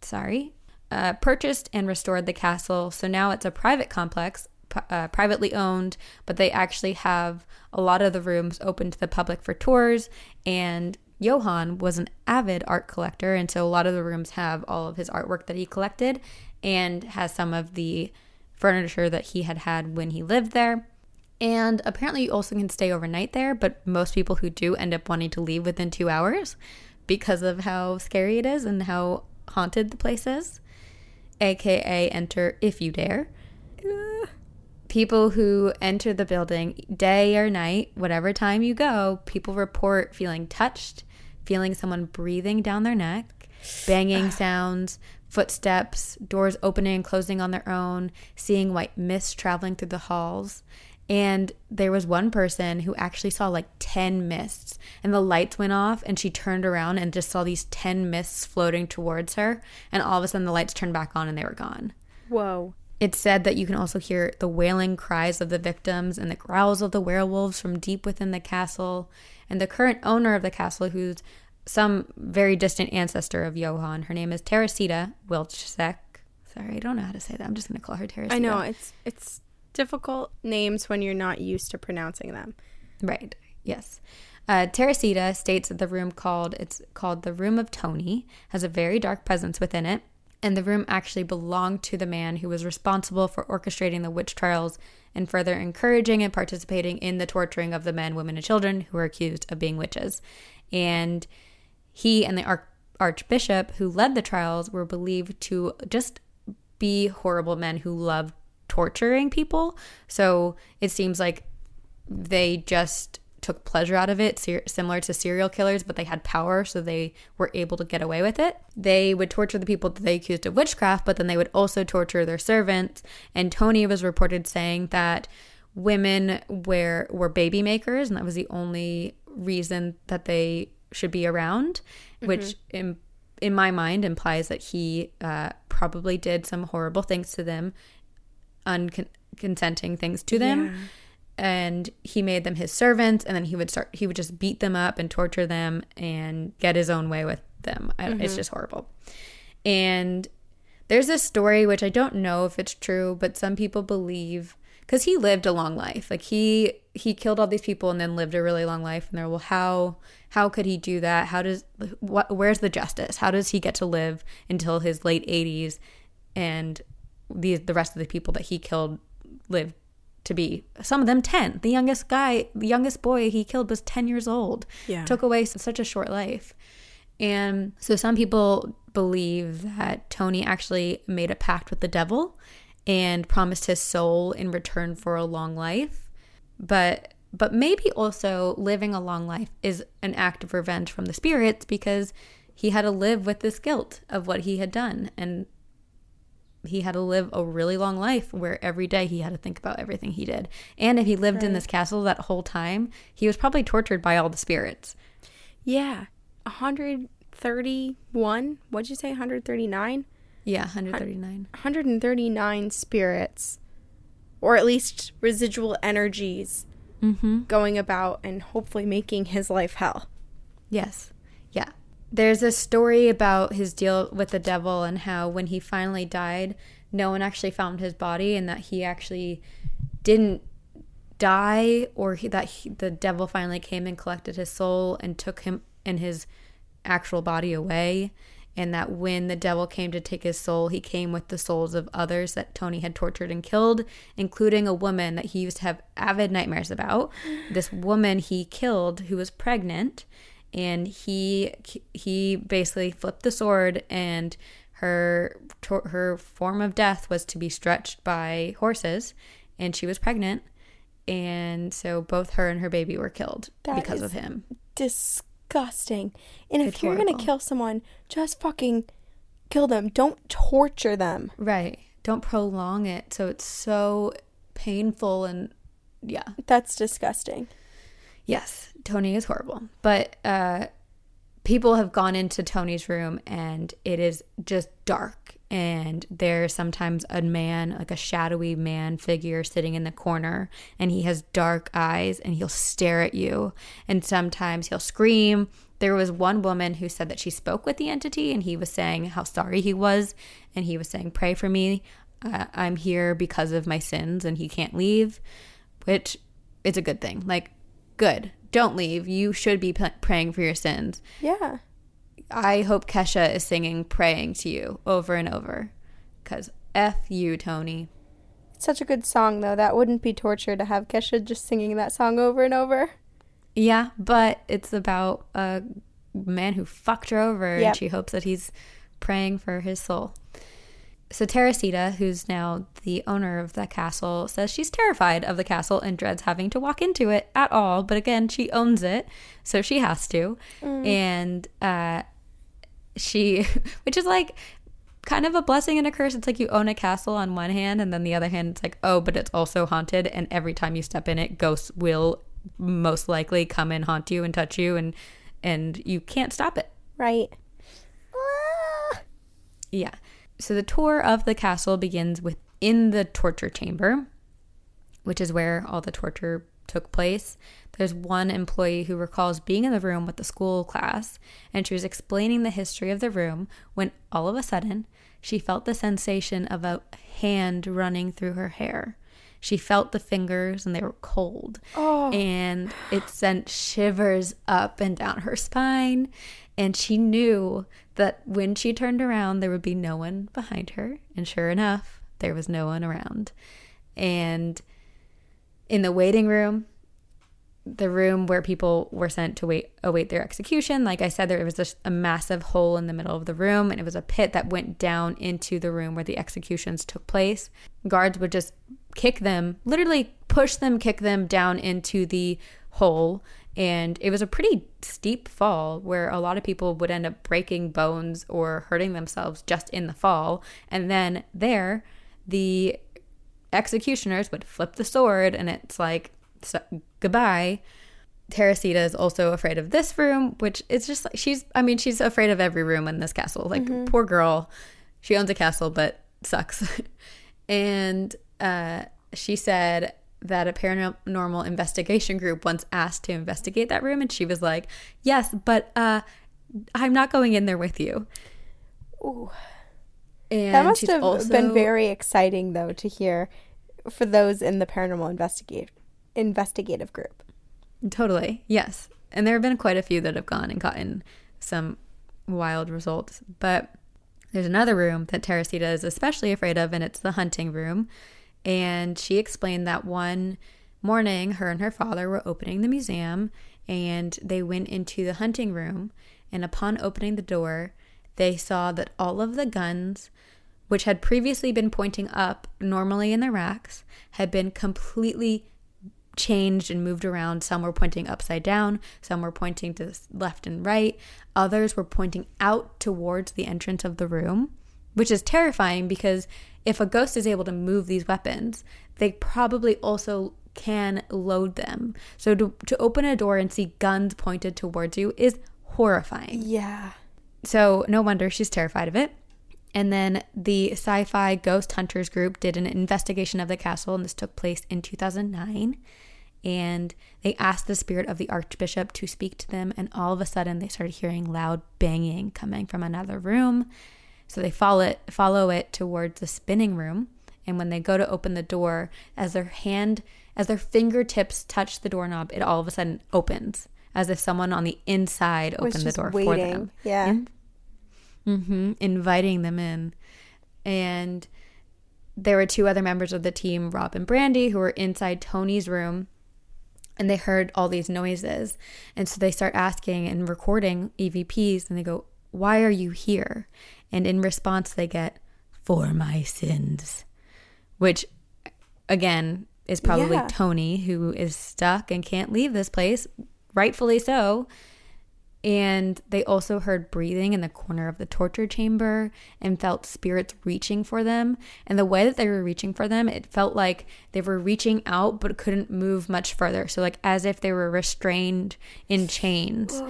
Speaker 2: sorry, uh, purchased and restored the castle. So now it's a private complex, uh, privately owned, but they actually have a lot of the rooms open to the public for tours. And Johann was an avid art collector, and so a lot of the rooms have all of his artwork that he collected and has some of the furniture that he had had when he lived there. And apparently, you also can stay overnight there, but most people who do end up wanting to leave within two hours because of how scary it is and how haunted the place is. AKA, enter if you dare. People who enter the building, day or night, whatever time you go, people report feeling touched, feeling someone breathing down their neck, banging sounds, footsteps, doors opening and closing on their own, seeing white mist traveling through the halls. And there was one person who actually saw like 10 mists, and the lights went off, and she turned around and just saw these 10 mists floating towards her. And all of a sudden, the lights turned back on and they were gone.
Speaker 1: Whoa.
Speaker 2: It's said that you can also hear the wailing cries of the victims and the growls of the werewolves from deep within the castle. And the current owner of the castle, who's some very distant ancestor of Johann, her name is Teresita Wilczek. Sorry, I don't know how to say that. I'm just going to call her Teresita.
Speaker 1: I know it's it's difficult names when you're not used to pronouncing them.
Speaker 2: Right. Yes. Uh, Teresita states that the room called it's called the Room of Tony has a very dark presence within it, and the room actually belonged to the man who was responsible for orchestrating the witch trials and further encouraging and participating in the torturing of the men, women, and children who were accused of being witches. And he and the arch- archbishop who led the trials were believed to just be horrible men who loved torturing people. So it seems like they just took pleasure out of it, ser- similar to serial killers, but they had power, so they were able to get away with it. They would torture the people that they accused of witchcraft, but then they would also torture their servants. And Tony was reported saying that women were were baby makers, and that was the only reason that they should be around, which in in my mind implies that he uh, probably did some horrible things to them, unconsenting things to them.
Speaker 1: Yeah.
Speaker 2: and he made them his servants and then he would start he would just beat them up and torture them and get his own way with them. I, it's mm-hmm. just horrible. And there's this story which i don't know if it's true but some people believe because he lived a long life. Like he he killed all these people and then lived a really long life. And they're well how how could he do that? How does what where's the justice? How does he get to live until his late 80s and the the rest of the people that he killed lived to be. Some of them 10 the youngest guy the youngest boy he killed was 10 years old.
Speaker 1: Yeah.
Speaker 2: took away such a short life. And so some people believe that tony actually made a pact with the devil and promised his soul in return for a long life. But but maybe also living a long life is an act of revenge from the spirits because he had to live with this guilt of what he had done. And he had to live a really long life where every day he had to think about everything he did. And if he lived in this castle that whole time, he was probably tortured by all the spirits.
Speaker 1: Yeah. 131. What'd you say? 139?
Speaker 2: Yeah, 139.
Speaker 1: 139 spirits, or at least residual energies,
Speaker 2: Mm-hmm.
Speaker 1: going about and hopefully making his life hell.
Speaker 2: Yes. There's a story about his deal with the devil and how when he finally died, no one actually found his body and that he actually didn't die or he, that he, the devil finally came and collected his soul and took him and his actual body away. And that when the devil came to take his soul he came with the souls of others that Tony had tortured and killed including a woman that he used to have avid nightmares about. This woman he killed who was pregnant and he he basically flipped the sword and her her form of death was to be stretched by horses and she was pregnant and so both her and her baby were killed
Speaker 1: That
Speaker 2: because of him
Speaker 1: Disgusting. And if you're going to kill someone, just fucking kill them. Don't torture them.
Speaker 2: right don't prolong it so it's so painful and yeah
Speaker 1: That's disgusting.
Speaker 2: Yes, Tony is horrible. But uh, people have gone into Tony's room and it is just dark. And there's sometimes a man, like a shadowy man figure sitting in the corner, and he has dark eyes and he'll stare at you. And sometimes he'll scream. There was one woman who said that she spoke with the entity and he was saying how sorry he was. And he was saying, Pray for me. Uh, I'm here because of my sins and he can't leave, which is a good thing. Like, good. Don't leave. You should be p- praying for your sins.
Speaker 1: Yeah.
Speaker 2: I hope Kesha is singing praying to you over and over. Because F you, Tony.
Speaker 1: It's such a good song, though. That wouldn't be torture to have Kesha just singing that song over and over.
Speaker 2: Yeah, but it's about a man who fucked her over
Speaker 1: Yep.
Speaker 2: and she hopes that he's praying for his soul. So Teresita, who's now the owner of the castle, says she's terrified of the castle and dreads having to walk into it at all. But again, she owns it, so she has to. And uh, she, which is like kind of a blessing and a curse. It's like you own a castle on one hand, and then the other hand, it's like, oh, but it's also haunted. And every time you step in it, ghosts will most likely come and haunt you and touch you, and and you can't stop it.
Speaker 1: Right. Ah.
Speaker 2: Yeah. So the tour of the castle begins within the torture chamber, which is where all the torture took place. There's one employee who recalls being in the room with the school class, and she was explaining the history of the room when all of a sudden she felt the sensation of a hand running through her hair. She felt the fingers and they were cold.
Speaker 1: Oh.
Speaker 2: And it sent shivers up and down her spine. And she knew that when she turned around, there would be no one behind her. And sure enough, there was no one around. And in the waiting room, the room where people were sent to wait await their execution. Like I said, there was just a massive hole in the middle of the room, and it was a pit that went down into the room where the executions took place. Guards would just kick them, literally push them, kick them down into the hole. And it was a pretty steep fall where a lot of people would end up breaking bones or hurting themselves just in the fall. And then there, the executioners would flip the sword, and it's like, so, goodbye. Teresita is also afraid of this room, which is just like she's, I mean, she's afraid of every room in this castle. Like, poor girl. She owns a castle, but sucks. and uh, she said that a paranormal investigation group once asked to investigate that room, and she was like, Yes, but uh, I'm not going in there with you.
Speaker 1: Ooh.
Speaker 2: And
Speaker 1: That must have
Speaker 2: also-
Speaker 1: been very exciting, though, to hear for those in the paranormal investigate investigative group.
Speaker 2: Totally. Yes. And there have been quite a few that have gone and gotten some wild results. But there's another room that Teresita is especially afraid of, and it's the hunting room. And she explained that one morning, her and her father were opening the museum, and they went into the hunting room. And upon opening the door, they saw that all of the guns, which had previously been pointing up normally in the racks, had been completely changed and moved around. Some were pointing upside down, some were pointing to left and right, others were pointing out towards the entrance of the room, which is terrifying because if a ghost is able to move these weapons, they probably also can load them. So to, to open a door and see guns pointed towards you is horrifying.
Speaker 1: Yeah.
Speaker 2: So no wonder she's terrified of it. And then the sci fi ghost hunters group did an investigation of the castle, and this took place in 2009. And they asked the spirit of the archbishop to speak to them, and all of a sudden they started hearing loud banging coming from another room. So they follow it, follow it towards the spinning room. And when they go to open the door, as their hand, as their fingertips touch the doorknob, it all of a sudden opens, as if someone on the inside opened the door
Speaker 1: waiting.
Speaker 2: for them
Speaker 1: Yeah.
Speaker 2: hmm inviting them in. And there were two other members of the team, Rob and Brandy, who were inside Tony's room and they heard all these noises. And so they start asking and recording EVPs and they go, Why are you here? And in response, they get, For my sins, which again is probably
Speaker 1: Yeah.
Speaker 2: Tony, who is stuck and can't leave this place, rightfully so. And they also heard breathing in the corner of the torture chamber and felt spirits reaching for them. And the way that they were reaching for them, it felt like they were reaching out but couldn't move much further. So, like as if they were restrained in chains.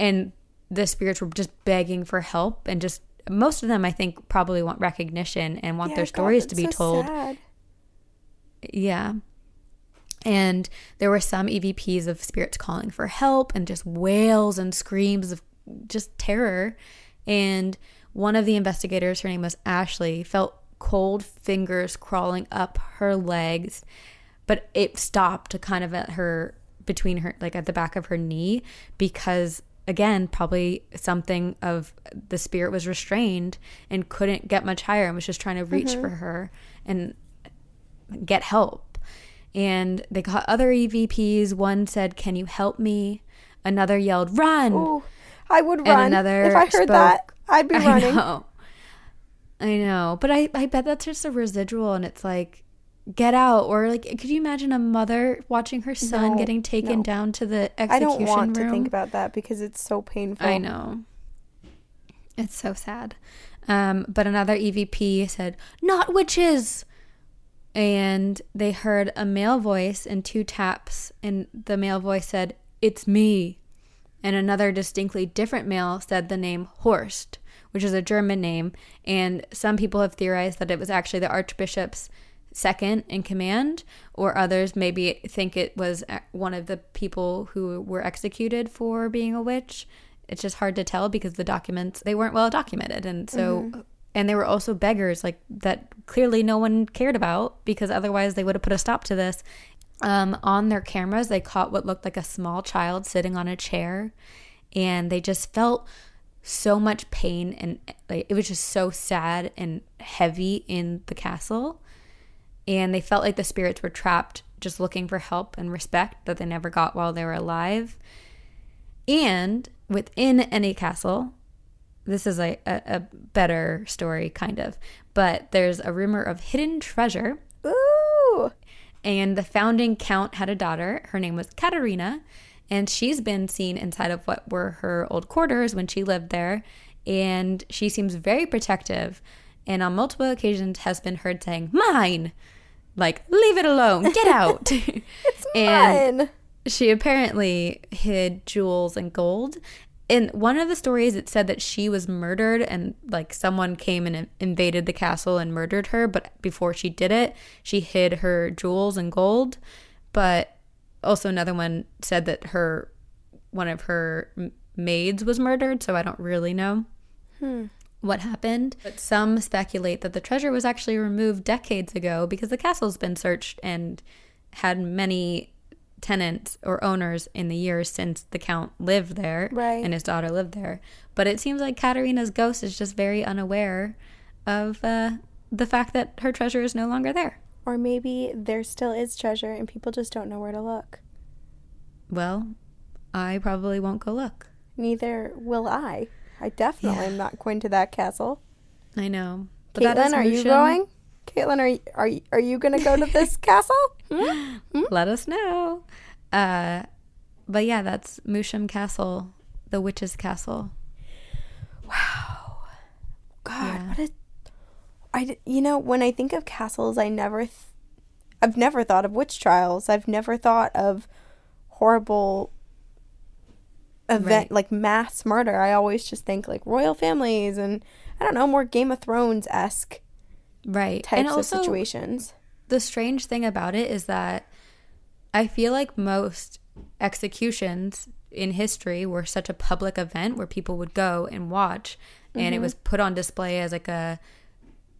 Speaker 2: And the spirits were just begging for help. And just most of them, I think, probably want recognition and want
Speaker 1: Yeah,
Speaker 2: their stories
Speaker 1: that's
Speaker 2: to be
Speaker 1: so
Speaker 2: told.
Speaker 1: sad.
Speaker 2: Yeah. And there were some EVPs of spirits calling for help and just wails and screams of just terror. And one of the investigators, her name was Ashley, felt cold fingers crawling up her legs, but it stopped kind of at her between her like at the back of her knee because again probably something of the spirit was restrained and couldn't get much higher and was just trying to reach mm-hmm. for her and get help. And they got other EVPs. One said, Can you help me? Another yelled, Run.
Speaker 1: Ooh, I would
Speaker 2: And
Speaker 1: run.
Speaker 2: another
Speaker 1: if I heard
Speaker 2: spoke-
Speaker 1: that, I'd be
Speaker 2: I
Speaker 1: running.
Speaker 2: know. I know. But I, I bet that's just a residual and it's like get out or like could you imagine a mother watching her son
Speaker 1: No,
Speaker 2: getting taken
Speaker 1: no.
Speaker 2: down to the execution I
Speaker 1: don't want
Speaker 2: room?
Speaker 1: to think about that because it's so painful.
Speaker 2: I know. It's so sad. Um, but another EVP said, "Not witches." And they heard a male voice and two taps, and the male voice said, "It's me." And another distinctly different male said the name Horst, which is a German name, and some people have theorized that it was actually the archbishop's second in command, or others maybe think it was uh, one of the people who were executed for being a witch. It's just hard to tell because the documents they weren't well documented, and so and they were also beggars like that clearly no one cared about because otherwise they would have put a stop to this. Um, on their cameras, they caught what looked like a small child sitting on a chair, and they just felt so much pain and like it was just so sad and heavy in the castle and they felt like the spirits were trapped just looking for help and respect that they never got while they were alive and within any castle this is a, a, a better story kind of but there's a rumor of hidden treasure
Speaker 1: Ooh.
Speaker 2: and the founding count had a daughter. Her name was Katerina, and she's been seen inside of what were her old quarters when she lived there. And she seems very protective, and on multiple occasions has been heard saying, Mine! Like, leave it alone, get out.
Speaker 1: It's
Speaker 2: And-
Speaker 1: mine.
Speaker 2: she apparently hid jewels and gold. In one of the stories, it said that she was murdered and like someone came and invaded the castle and murdered her. But before she did it, she hid her jewels and gold. But also another one said that her one of her maids was murdered. So I don't really know hmm. What happened. But some speculate that the treasure was actually removed decades ago because the castle's been searched and had many tenants or owners in the years since the count lived there
Speaker 1: Right.
Speaker 2: and his daughter lived there. But it seems like Katerina's ghost is just very unaware of uh, the fact that her treasure is no longer there.
Speaker 1: Or maybe there still is treasure and people just don't know where to look.
Speaker 2: Well, I probably won't go look.
Speaker 1: Neither will I. I definitely am not going to that castle.
Speaker 2: I know. But
Speaker 1: Caitlin, are you going? Caitlin, are you, are you, are you going to go to this castle? Hmm?
Speaker 2: Let us know. Uh, but yeah, that's Moosham Castle, the witch's castle. Wow.
Speaker 1: God,
Speaker 2: Yeah.
Speaker 1: what a I you know when I think of castles, I never th- I've never thought of witch trials. I've never thought of horrible event
Speaker 2: Right.
Speaker 1: like mass murder. I always just think like royal families and I don't know more Game of Thrones esque
Speaker 2: Right.
Speaker 1: types
Speaker 2: and
Speaker 1: of
Speaker 2: also,
Speaker 1: situations.
Speaker 2: the strange thing about it is that I feel like most executions in history were such a public event where people would go and watch and it mm-hmm. was put on display as like a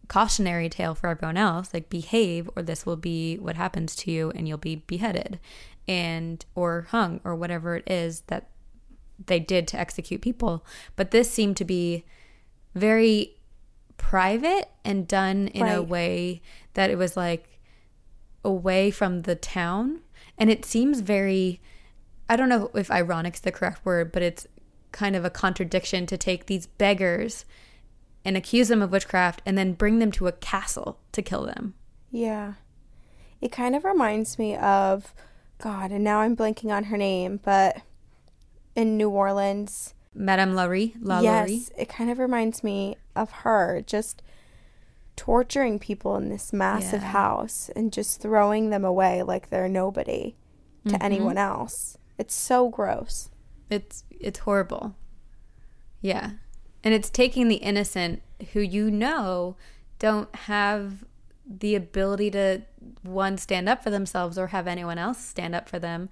Speaker 2: cautionary tale for everyone else like behave or this will be what happens to you and you'll be beheaded and or hung or whatever it is that they did to execute people. But this seemed to be very private and done in a way that it was like away from the town. And it seems very i don't know if ironic's the correct word but it's kind of a contradiction to take these beggars and accuse them of witchcraft and then bring them to a castle to kill them.
Speaker 1: Yeah. It kind of reminds me of God, and now I'm blanking on her name, but in New Orleans,
Speaker 2: madame laurie la
Speaker 1: yes,
Speaker 2: Laurie.
Speaker 1: it kind of reminds me of her just torturing people in this massive
Speaker 2: Yeah.
Speaker 1: house and just throwing them away like they're nobody to
Speaker 2: Mm-hmm.
Speaker 1: anyone else. It's so gross.
Speaker 2: It's it's horrible. Yeah. And it's taking the innocent who you know don't have the ability to one stand up for themselves or have anyone else stand up for them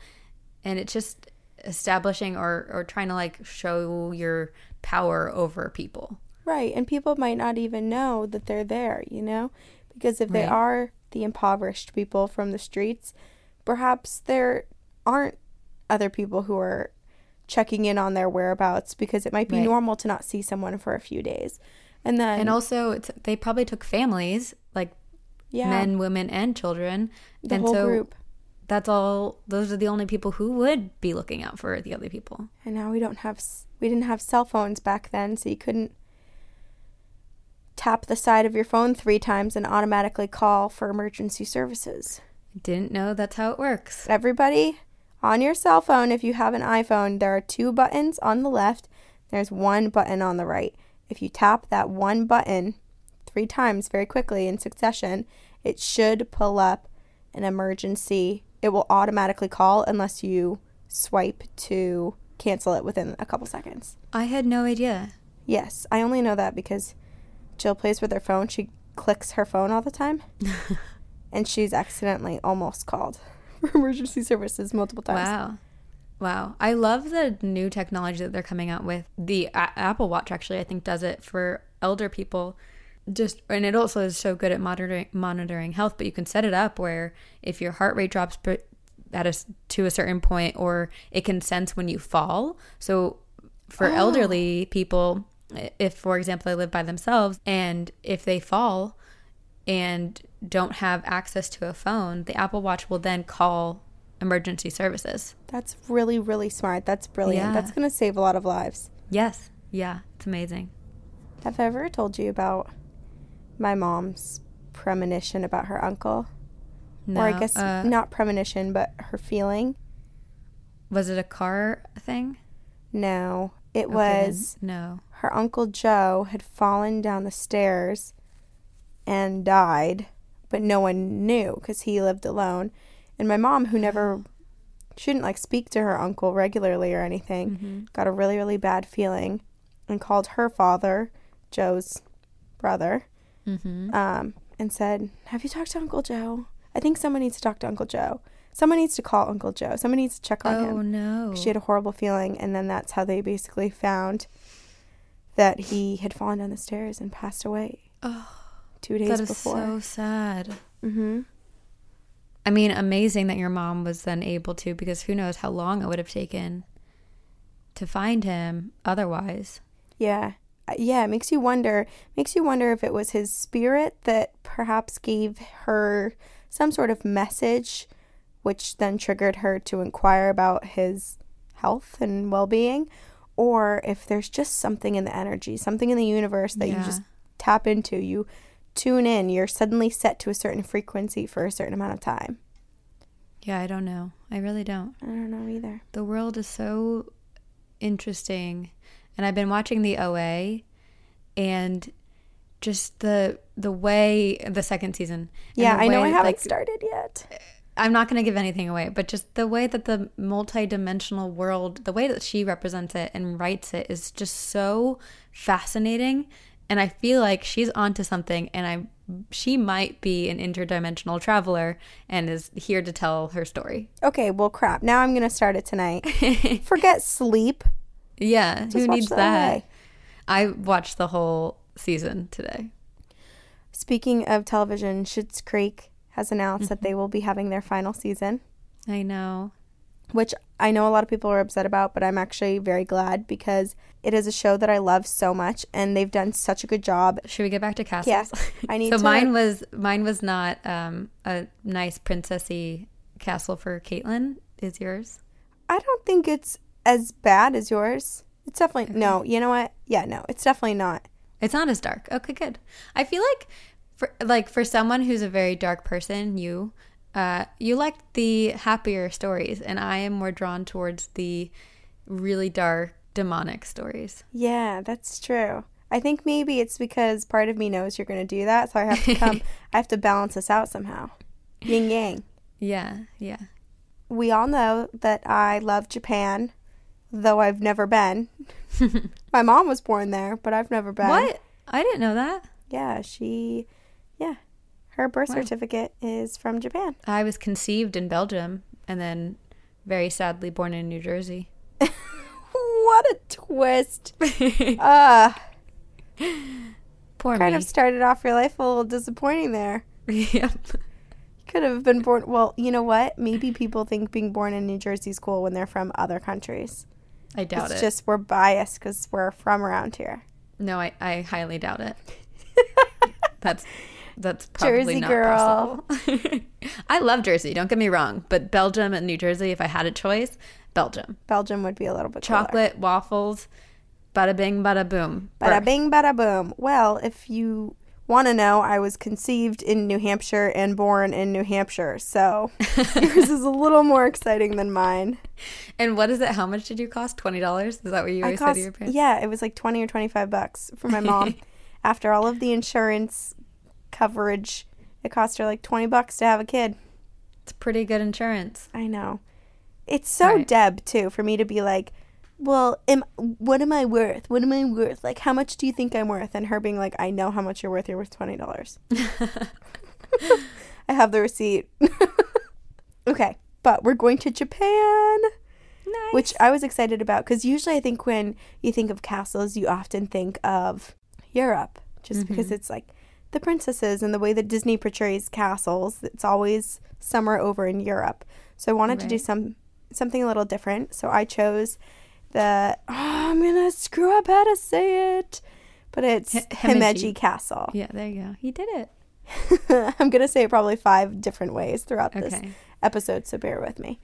Speaker 2: and it's just establishing or or trying to like show your power over people.
Speaker 1: Right. And people might not even know that they're there, you know? Because if they
Speaker 2: Right.
Speaker 1: are the impoverished people from the streets, perhaps there aren't other people who are checking in on their whereabouts because it might be
Speaker 2: Right.
Speaker 1: normal to not see someone for a few days. And then
Speaker 2: And also it's they probably took families like
Speaker 1: Yeah.
Speaker 2: men, women, and children.
Speaker 1: The
Speaker 2: and
Speaker 1: whole
Speaker 2: so
Speaker 1: group.
Speaker 2: That's all. Those are the only people who would be looking out for the other people.
Speaker 1: And now we don't have we didn't have cell phones back then, so you couldn't tap the side of your phone 3 times and automatically call for emergency services.
Speaker 2: Didn't know that's how it works.
Speaker 1: Everybody on your cell phone if you have an iPhone, there are two buttons on the left, there's one button on the right. If you tap that one button 3 times very quickly in succession, it should pull up an emergency. It will automatically call unless you swipe to cancel it within a couple seconds.
Speaker 2: I had no idea.
Speaker 1: Yes, I only know that because Jill plays with her phone. She clicks her phone all the time, and she's accidentally almost called for emergency services multiple times.
Speaker 2: Wow. Wow. I love the new technology that they're coming out with. The A- Apple Watch actually I think does it for elder people. Just and it also is so good at monitoring monitoring health, but you can set it up where if your heart rate drops at a to a certain point or it can sense when you fall. So for oh. elderly people, if for example they live by themselves and if they fall and don't have access to a phone, the Apple Watch will then call emergency services.
Speaker 1: That's really, really smart. That's brilliant.
Speaker 2: Yeah.
Speaker 1: That's going to save a lot of lives.
Speaker 2: Yes. Yeah, it's amazing.
Speaker 1: Have I ever told you about my mom's premonition about her uncle?
Speaker 2: No,
Speaker 1: or I guess
Speaker 2: uh,
Speaker 1: not premonition, but her feeling?
Speaker 2: was it a car thing?
Speaker 1: No, it
Speaker 2: Okay,
Speaker 1: was
Speaker 2: no.
Speaker 1: her uncle Joe had fallen down the stairs and died, but no one knew because he lived alone. And my mom, who never, she didn't like speak to her uncle regularly or anything,
Speaker 2: Mm-hmm.
Speaker 1: got a really, really bad feeling and called her father, Joe's brother,
Speaker 2: Mm-hmm.
Speaker 1: um, and said, Have you talked to Uncle Joe? I think someone needs to talk to Uncle Joe. Someone needs to call Uncle Joe. Someone needs to check on
Speaker 2: Oh
Speaker 1: him.
Speaker 2: Oh, no.
Speaker 1: She had a horrible feeling, and then that's how they basically found that he had fallen down the stairs and passed away
Speaker 2: oh,
Speaker 1: two days
Speaker 2: that is
Speaker 1: before.
Speaker 2: so sad.
Speaker 1: mm-hmm.
Speaker 2: I mean, amazing that your mom was then able to because who knows how long it would have taken to find him otherwise.
Speaker 1: Yeah, yeah. It makes you wonder. Makes you wonder if it was his spirit that perhaps gave her some sort of message, which then triggered her to inquire about his health and well-being, or if there's just something in the energy, something in the universe that you just tap into. You tune in. You're suddenly set to a certain frequency for a certain amount of time.
Speaker 2: Yeah, I don't know. I really don't.
Speaker 1: I don't know either.
Speaker 2: The world is so interesting. And I've been watching the OA and just the the way the second season.
Speaker 1: Yeah, I know I haven't
Speaker 2: like,
Speaker 1: started yet.
Speaker 2: I'm not going to give anything away, but just the way that the multi-dimensional world, the way that she represents it and writes it is just so fascinating and I feel like she's onto something and I she might be an interdimensional traveler and is here to tell her story.
Speaker 1: Okay, well, crap. Now I'm gonna start it tonight. Forget sleep.
Speaker 2: Yeah,
Speaker 1: Just
Speaker 2: who needs that? I watched the whole season today.
Speaker 1: Speaking of television, Schitt's Creek has announced that
Speaker 2: Mm-hmm.
Speaker 1: they will be having their final season,
Speaker 2: I know.
Speaker 1: which I know a lot of people are upset about, but I'm actually very glad because it is a show that I love so much, and they've done such a good job.
Speaker 2: Should we get back to castles?
Speaker 1: Yes, I need
Speaker 2: so
Speaker 1: to.
Speaker 2: mine was mine was not um, a nice princessy castle for Caitlin. Is yours?
Speaker 1: I don't think it's as bad as yours. It's definitely no. You know what? Yeah, no, it's definitely not.
Speaker 2: It's not as dark. Okay, good. I feel like for like for someone who's a very dark person, you uh you like the happier stories and I am more drawn towards the really dark demonic stories.
Speaker 1: Yeah, that's true. I think maybe it's because part of me knows you're going to do that, so I have to come. I have to balance this out somehow. Yin yang.
Speaker 2: Yeah, yeah.
Speaker 1: We all know that I love Japan, though I've never been. My mom was born there, but I've never been.
Speaker 2: What? I didn't know that.
Speaker 1: Yeah, she. Yeah, her birth
Speaker 2: Wow.
Speaker 1: certificate is from Japan.
Speaker 2: I was conceived in Belgium and then very sadly born in New Jersey.
Speaker 1: what a twist! Uh,
Speaker 2: Poor
Speaker 1: kind
Speaker 2: me.
Speaker 1: of started off your life a little disappointing there.
Speaker 2: yep.
Speaker 1: Could have been born. Well, you know what? Maybe people think being born in New Jersey is cool when they're from other countries.
Speaker 2: I doubt
Speaker 1: it's
Speaker 2: it.
Speaker 1: It's just we're biased because we're from around here.
Speaker 2: no, I, I highly doubt it. That's That's probably
Speaker 1: Jersey
Speaker 2: not
Speaker 1: girl.
Speaker 2: possible. I love Jersey, don't get me wrong, but Belgium and New Jersey, if I had a choice, Belgium.
Speaker 1: Belgium would be a little bit cooler.
Speaker 2: Chocolate, waffles, bada bing, bada boom.
Speaker 1: Bada bing, bada boom. Well, if you want to know, I was conceived in New Hampshire and born in New Hampshire, so yours is a little more exciting than mine.
Speaker 2: And what is it? How much did you cost? $20? Is that what you always said to your parents?
Speaker 1: yeah, it was like twenty or twenty five bucks for my mom. After all of the insurance coverage, it cost her like twenty bucks to have a kid.
Speaker 2: It's pretty good insurance.
Speaker 1: I know. It's so
Speaker 2: Right.
Speaker 1: Deb too for me to be like, well, am what am I worth? What am I worth? Like, how much do you think I'm worth? And her being like, I know how much you're worth. You're worth twenty dollars. I have the receipt. okay, but we're going to Japan,
Speaker 2: Nice.
Speaker 1: which I was excited about because usually I think when you think of castles, you often think of Europe, just mm-hmm. because it's like the princesses and the way that Disney portrays castles. It's always summer over in Europe. So I wanted to do some something a little different. So I chose the oh, I'm gonna screw up how to say it, but it's
Speaker 2: Hi-
Speaker 1: Himeji
Speaker 2: Himeji.
Speaker 1: Castle.
Speaker 2: yeah, there you go. He did it.
Speaker 1: I'm gonna say it probably five different ways throughout this episode, so bear with me.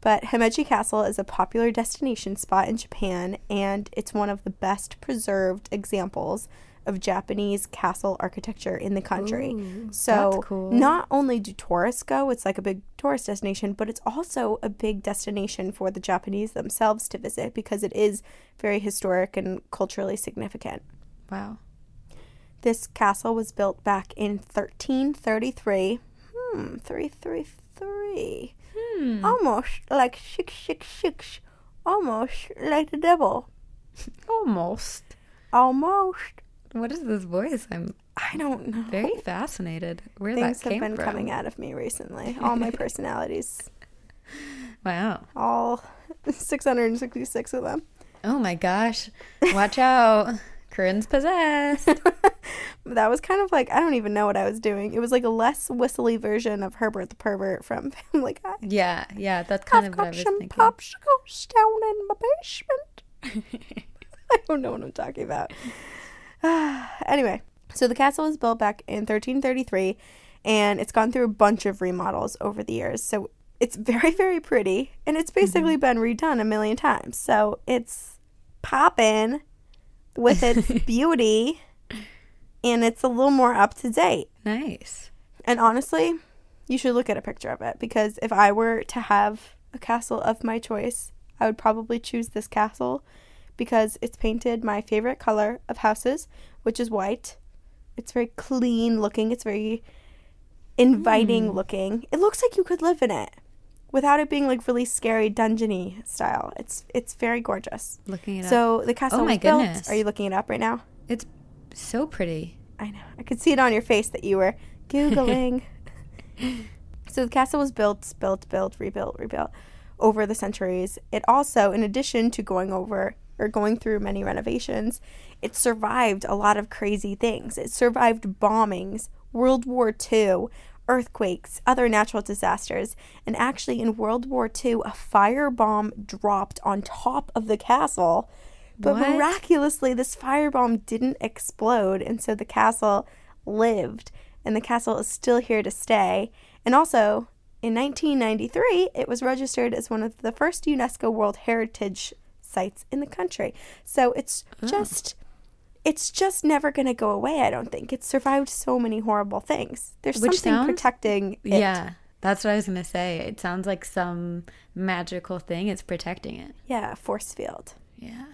Speaker 1: But Himeji Castle is a popular destination spot in Japan, and it's one of the best preserved examples of Japanese castle architecture in the country.
Speaker 2: Ooh,
Speaker 1: so,
Speaker 2: cool.
Speaker 1: not only do tourists go, it's like a big tourist destination, but it's also a big destination for the Japanese themselves to visit because it is very historic and culturally significant.
Speaker 2: Wow.
Speaker 1: This castle was built back in 1333. Hmm, 333.
Speaker 2: Hmm.
Speaker 1: Almost like 666. Almost like the devil.
Speaker 2: Almost.
Speaker 1: Almost.
Speaker 2: What is this voice? I'm
Speaker 1: I don't know.
Speaker 2: very fascinated where
Speaker 1: Things
Speaker 2: that
Speaker 1: have been
Speaker 2: from.
Speaker 1: coming out of me recently. All my personalities.
Speaker 2: Wow.
Speaker 1: All 666 of them.
Speaker 2: Oh my gosh. Watch out. Corinne's possessed.
Speaker 1: That was kind of like, I don't even know what I was doing. It was like a less whistly version of Herbert the Pervert from Family Guy.
Speaker 2: yeah, yeah, that's kind
Speaker 1: I've
Speaker 2: of what I was thinking.
Speaker 1: popsicles down in my basement. I don't know what I'm talking about. anyway, so the castle was built back in 1333 and it's gone through a bunch of remodels over the years. So it's very, very pretty and it's mm-hmm. basically been redone a million times. So it's popping with its beauty and it's a little more up to date.
Speaker 2: Nice.
Speaker 1: And honestly, you should look at a picture of it because if I were to have a castle of my choice, I would probably choose this castle because it's painted my favorite color of houses, which is white. It's very clean looking, it's very inviting hmm. looking. It looks like you could live in it without it being like really scary dungeony style. It's it's very gorgeous.
Speaker 2: Looking it up.
Speaker 1: So the castle
Speaker 2: Oh my
Speaker 1: was built.
Speaker 2: goodness.
Speaker 1: Are you looking it up right now?
Speaker 2: It's so pretty.
Speaker 1: I know. I could see it on your face that you were Googling. so the castle was built, built, built, rebuilt, rebuilt over the centuries. It also, in addition to going over or going through many renovations, it survived a lot of crazy things. It survived bombings, World War II, earthquakes, other natural disasters. And actually, in World War II, a firebomb dropped on top of the castle. But
Speaker 2: What?
Speaker 1: miraculously, this firebomb didn't explode, and so the castle lived, and the castle is still here to stay. And also, in 1993, it was registered as one of the first UNESCO World Heritage sites in the country. So it's oh. just it's just never going to go away, I don't think. It's survived so many horrible things. There's
Speaker 2: Which
Speaker 1: something
Speaker 2: sounds-
Speaker 1: protecting it.
Speaker 2: Yeah. That's what I was going to say. It sounds like some magical thing is protecting it.
Speaker 1: Yeah, force field.
Speaker 2: Yeah.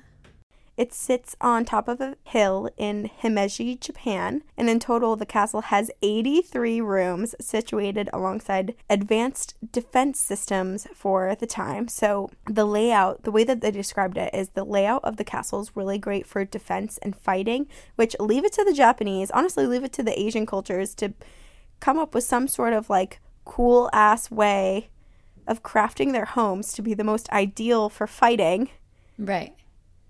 Speaker 1: It sits on top of a hill in Himeji, Japan, and in total, the castle has 83 rooms situated alongside advanced defense systems for the time. So, the layout, the way that they described it, is the layout of the castle is really great for defense and fighting, which leave it to the Japanese, honestly, leave it to the Asian cultures to come up with some sort of like cool ass way of crafting their homes to be the most ideal for fighting
Speaker 2: Right.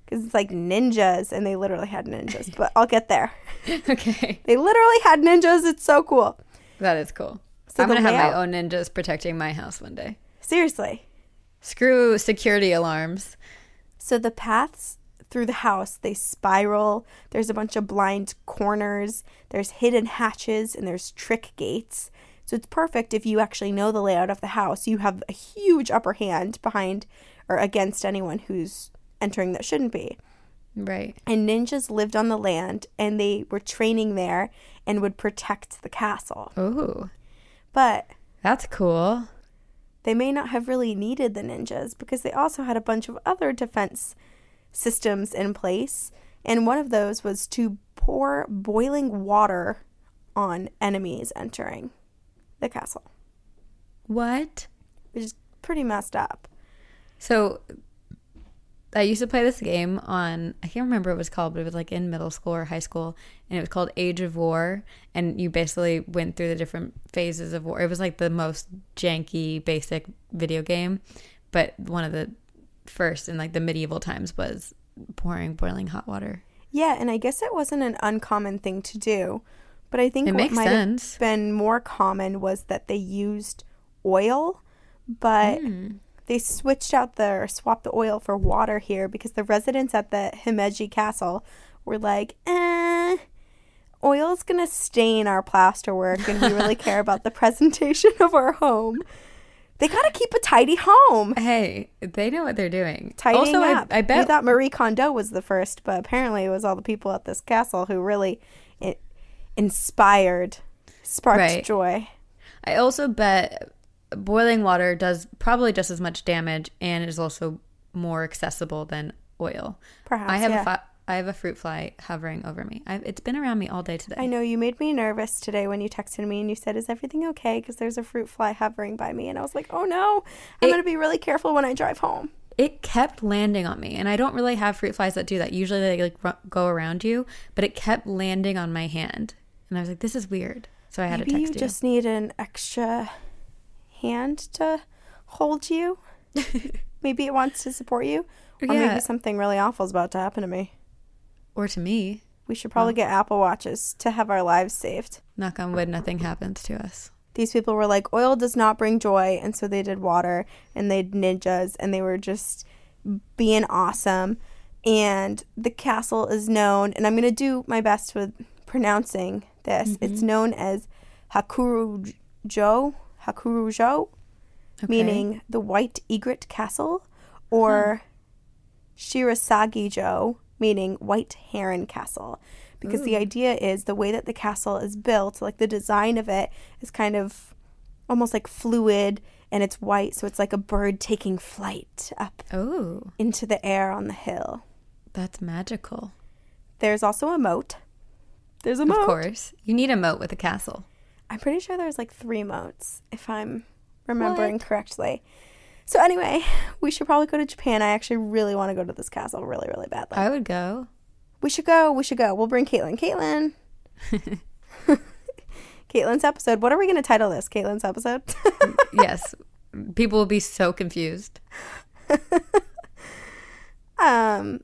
Speaker 1: Because it's like ninjas and they literally had ninjas but i'll get there
Speaker 2: okay.
Speaker 1: they literally had ninjas it's so cool
Speaker 2: That is cool.
Speaker 1: So
Speaker 2: I'm going to have my own ninjas protecting my house one day.
Speaker 1: seriously
Speaker 2: Screw security alarms.
Speaker 1: so the paths through the house. They spiral. There's a bunch of blind corners. There's hidden hatches and there's trick gates. So it's perfect if you actually know the layout of the house. You have a huge upper hand behind or against anyone who's entering that shouldn't be.
Speaker 2: Right.
Speaker 1: And ninjas lived on the land and they were training there and would protect the castle.
Speaker 2: Ooh,
Speaker 1: But
Speaker 2: that's cool.
Speaker 1: they may not have really needed the ninjas because they also had a bunch of other defense systems in place. And one of those was to pour boiling water on enemies entering the castle,
Speaker 2: What?
Speaker 1: which is pretty messed up.
Speaker 2: So I used to play this game on I can't remember what it was called, but it was like in middle school or high school, and it was called Age of War, and you basically went through the different phases of war. It was like the most janky, basic video game, but one of the first in like the medieval times was pouring boiling hot water.
Speaker 1: Yeah, and I guess it wasn't an uncommon thing to do, but I think
Speaker 2: It
Speaker 1: what might
Speaker 2: sense.
Speaker 1: have been more common was that they used oil, but
Speaker 2: Hmm.
Speaker 1: They switched out the or swapped the oil for water here because the residents at the Himeji Castle were like, eh, oil's gonna stain our plasterwork, and we really care about the presentation of our home. They gotta keep a tidy home.
Speaker 2: Hey, they know what they're doing.
Speaker 1: Tidying
Speaker 2: also,
Speaker 1: up.
Speaker 2: I, I
Speaker 1: we thought Marie Kondo was the first, but apparently it was all the people at this castle who really inspired, sparked
Speaker 2: Right.
Speaker 1: joy.
Speaker 2: I also bet boiling water does probably just as much damage and is also more accessible than oil.
Speaker 1: Perhaps
Speaker 2: I have
Speaker 1: yeah.
Speaker 2: a fi- I have a fruit fly hovering over me. I've, it's been around me all day today.
Speaker 1: I know you made me nervous today when you texted me and you said, "Is everything okay?" Because there's a fruit fly hovering by me, and I was like, "Oh no, I'm
Speaker 2: It-
Speaker 1: gonna be really careful when I drive home."
Speaker 2: It kept landing on me, and I don't really have fruit flies that do that. Usually they like ru- go around you, but it kept landing on my hand, and I was like, "This is weird." So I had
Speaker 1: Maybe
Speaker 2: to text you you.
Speaker 1: just need an extra hand to hold you. maybe it wants to support you, or
Speaker 2: Yeah.
Speaker 1: maybe something really awful is about to happen to me.
Speaker 2: or to me.
Speaker 1: We should probably get Apple Watches to have our lives saved.
Speaker 2: Knock on wood, nothing happens to us.
Speaker 1: these people were like oil does not bring joy and so they did water and they did ninjas and they were just being awesome and the castle is known and i'm going to do my best with pronouncing this it's mm-hmm. known as hakurujo hakurujo
Speaker 2: Okay.
Speaker 1: meaning the white egret castle or shirasagi-jo meaning white heron castle because the idea is the way that the castle is built like the design of it is kind of almost like fluid and it's white so it's like a bird taking flight up
Speaker 2: Oh,
Speaker 1: into the air on the hill
Speaker 2: that's magical.
Speaker 1: there's also a moat there's a moat.
Speaker 2: Of course, you need a moat with a castle.
Speaker 1: I'm pretty sure there's like three moats if i'm remembering correctly so anyway we should probably go to japan i actually really want to go to this castle really really badly
Speaker 2: I would go.
Speaker 1: We should go. We should go. We'll bring Caitlin. Caitlin. Caitlin's episode. What are we going to title this? Caitlin's episode?
Speaker 2: yes, people will be so confused.
Speaker 1: um,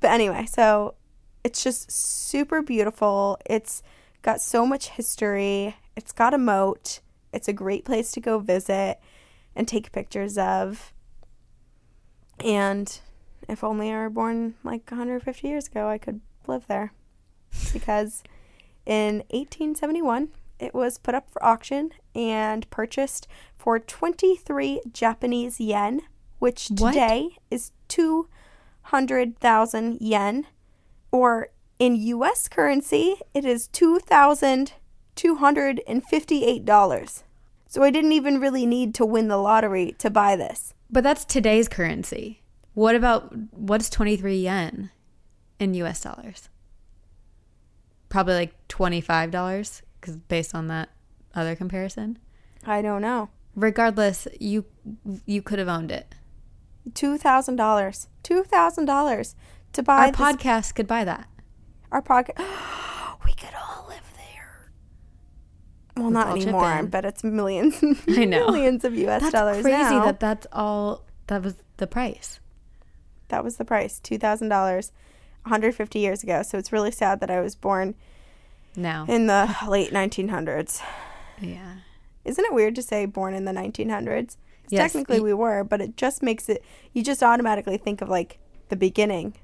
Speaker 1: but anyway, so it's just super beautiful. It's got so much history. It's got a moat. It's a great place to go visit and take pictures of. And if only I were born like 150 years ago, I could live there. Because in 1871, it was put up for auction and purchased for 23 Japanese yen, which today is 200,000 yen. Or in US currency, it is $2,258. So I didn't even really need to win the lottery to buy this.
Speaker 2: But that's today's currency. What about what's 23 yen in US dollars? Probably like $25 cuz based on that other comparison.
Speaker 1: I don't know.
Speaker 2: Regardless, you you could have owned it.
Speaker 1: Two thousand dollars. Two thousand dollars to buy
Speaker 2: Our
Speaker 1: this-
Speaker 2: podcast could buy that.
Speaker 1: Our podcast. we could all live there. Well, not
Speaker 2: all chip
Speaker 1: anymore. but it's millions,
Speaker 2: I know.
Speaker 1: millions of U.S.
Speaker 2: That's
Speaker 1: dollars
Speaker 2: crazy
Speaker 1: now.
Speaker 2: that that's all that was the price.
Speaker 1: that was the price. Two thousand dollars, 150 years ago. So it's really sad that I was born
Speaker 2: Now.
Speaker 1: in the late 1900s.
Speaker 2: Yeah.
Speaker 1: Isn't it weird to say born in the 1900s?
Speaker 2: Yes,
Speaker 1: Technically, we were, but it just makes it. You just automatically think of like the beginning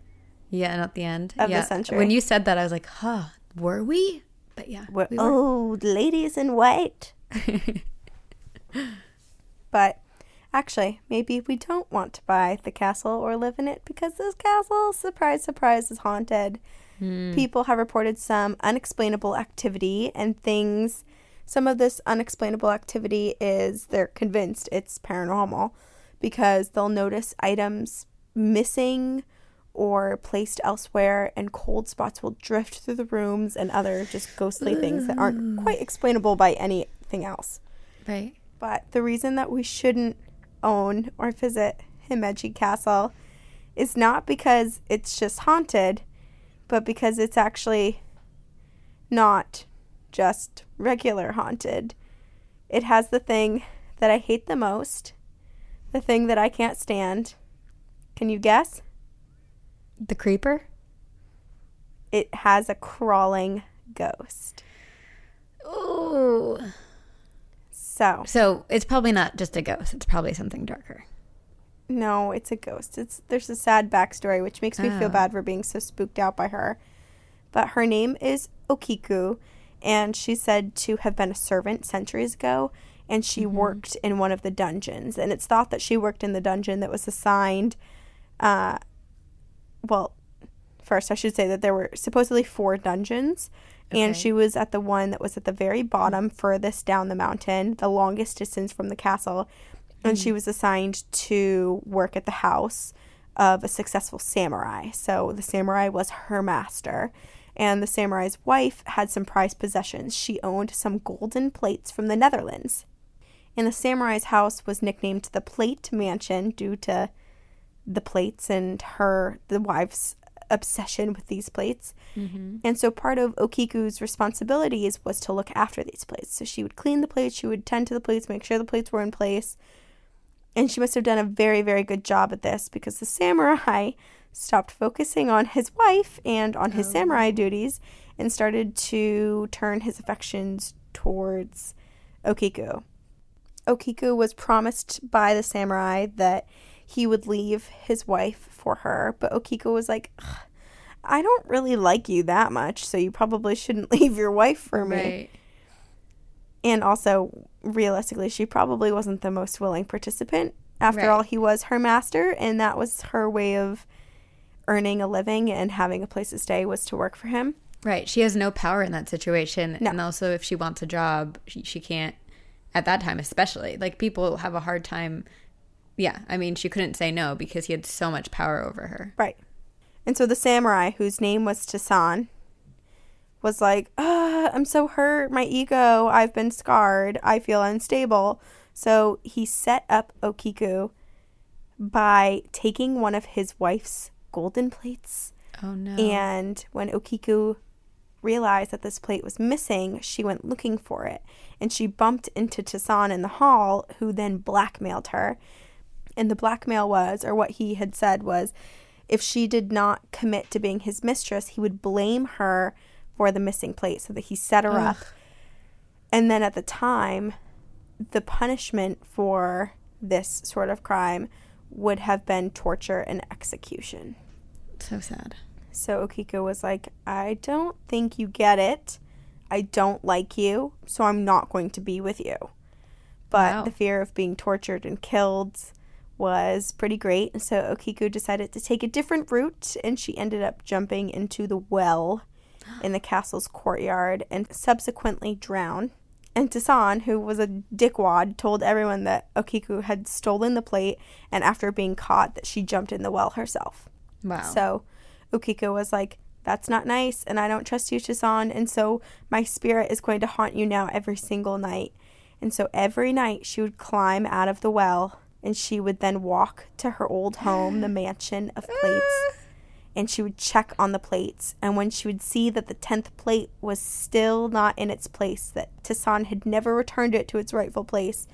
Speaker 2: Yeah, and at the end
Speaker 1: Of the century.
Speaker 2: When you said that, I was like, "Huh, were we?" But yeah,
Speaker 1: We're
Speaker 2: we were.
Speaker 1: old ladies in white. but actually, maybe we don't want to buy the castle or live in it because this castle, surprise, surprise, is haunted. Hmm. People have reported some unexplainable activity and things. Some of this unexplainable activity is they're convinced it's paranormal because they'll notice items missing or placed elsewhere, and cold spots will drift through the rooms and other just ghostly things that aren't quite explainable by anything else.
Speaker 2: right.
Speaker 1: But the reason that we shouldn't own or visit Himeji Castle is not because it's just haunted, but because it's actually not just regular haunted. It has the thing that I hate the most, the thing that I can't stand. Can you guess?
Speaker 2: The creeper.
Speaker 1: It has a crawling ghost.
Speaker 2: Ooh.
Speaker 1: So,
Speaker 2: So it's probably not just a ghost. It's probably something darker.
Speaker 1: No, it's a ghost. It's there's a sad backstory which makes me feel
Speaker 2: Oh.
Speaker 1: bad for being so spooked out by her. But her name is Okiku, and she's said to have been a servant centuries ago, and she worked in one of the dungeons. And it's thought that she worked in the dungeon that was assigned. Uh, well, first I should say that there were supposedly four dungeons, and she was at the one that was at the very bottom, furthest down the mountain, the longest distance from the castle and she hmm. was assigned to work at the house of a successful samurai. So the samurai was her master, and the samurai's wife had some prized possessions. She owned some golden plates from the Netherlands. And the samurai's house was nicknamed the Plate Mansion due to the plates and her, the wife's obsession with these plates. Mm-hmm. And so part of Okiku's responsibilities was to look after these plates. So she would clean the plates, she would tend to the plates, make sure the plates were in place. And she must have done a very, very good job at this because the samurai stopped focusing on his wife and on his oh. samurai duties and started to turn his affections towards Okiku. Okiku was promised by the samurai that he would leave his wife for her, but Okiku was like, I don't really like you that much, so you probably shouldn't leave your wife for me.
Speaker 2: Right.
Speaker 1: And also, realistically, she probably wasn't the most willing participant. After
Speaker 2: Right.
Speaker 1: all, he was her master, and that was her way of earning a living and having a place to stay was to work for him.
Speaker 2: Right. She has no power in that situation.
Speaker 1: No.
Speaker 2: And also, if she wants a job, she, she can't, at that time especially. Like, people have a hard time. Yeah. I mean, she couldn't say no because he had so much power over her.
Speaker 1: Right. And so the samurai, whose name was Tasan, was like, ah, I'm so hurt. My ego, I've been scarred. I feel unstable. So he set up Okiku by taking one of his wife's golden plates.
Speaker 2: Oh, no.
Speaker 1: And when Okiku realized that this plate was missing, she went looking for it. And she bumped into Tasan in the hall, who then blackmailed her. And the blackmail was, or what he had said was, if she did not commit to being his mistress, he would blame her for the missing plate so that he set her up. And then at the time, the punishment for this sort of crime would have been torture and execution.
Speaker 2: so sad.
Speaker 1: So Okiku was like, I don't think you get it. I don't like you, so I'm not going to be with you. But
Speaker 2: Wow.
Speaker 1: the fear of being tortured and killed was pretty great. So Okiku decided to take a different route, and she ended up jumping into the well in the castle's courtyard and subsequently drowned. And Tasan, who was a dickwad, told everyone that Okiku had stolen the plate, and after being caught, that she jumped in the well herself.
Speaker 2: Wow.
Speaker 1: So Okiku was like, That's not nice, and I don't trust you, Chisan, and so my spirit is going to haunt you now every single night. And so every night she would climb out of the well and she would then walk to her old home, the mansion of plates, ah. and she would check on the plates. And when she would see that the 10th plate was still not in its place, that Tisan had never returned it to its rightful place,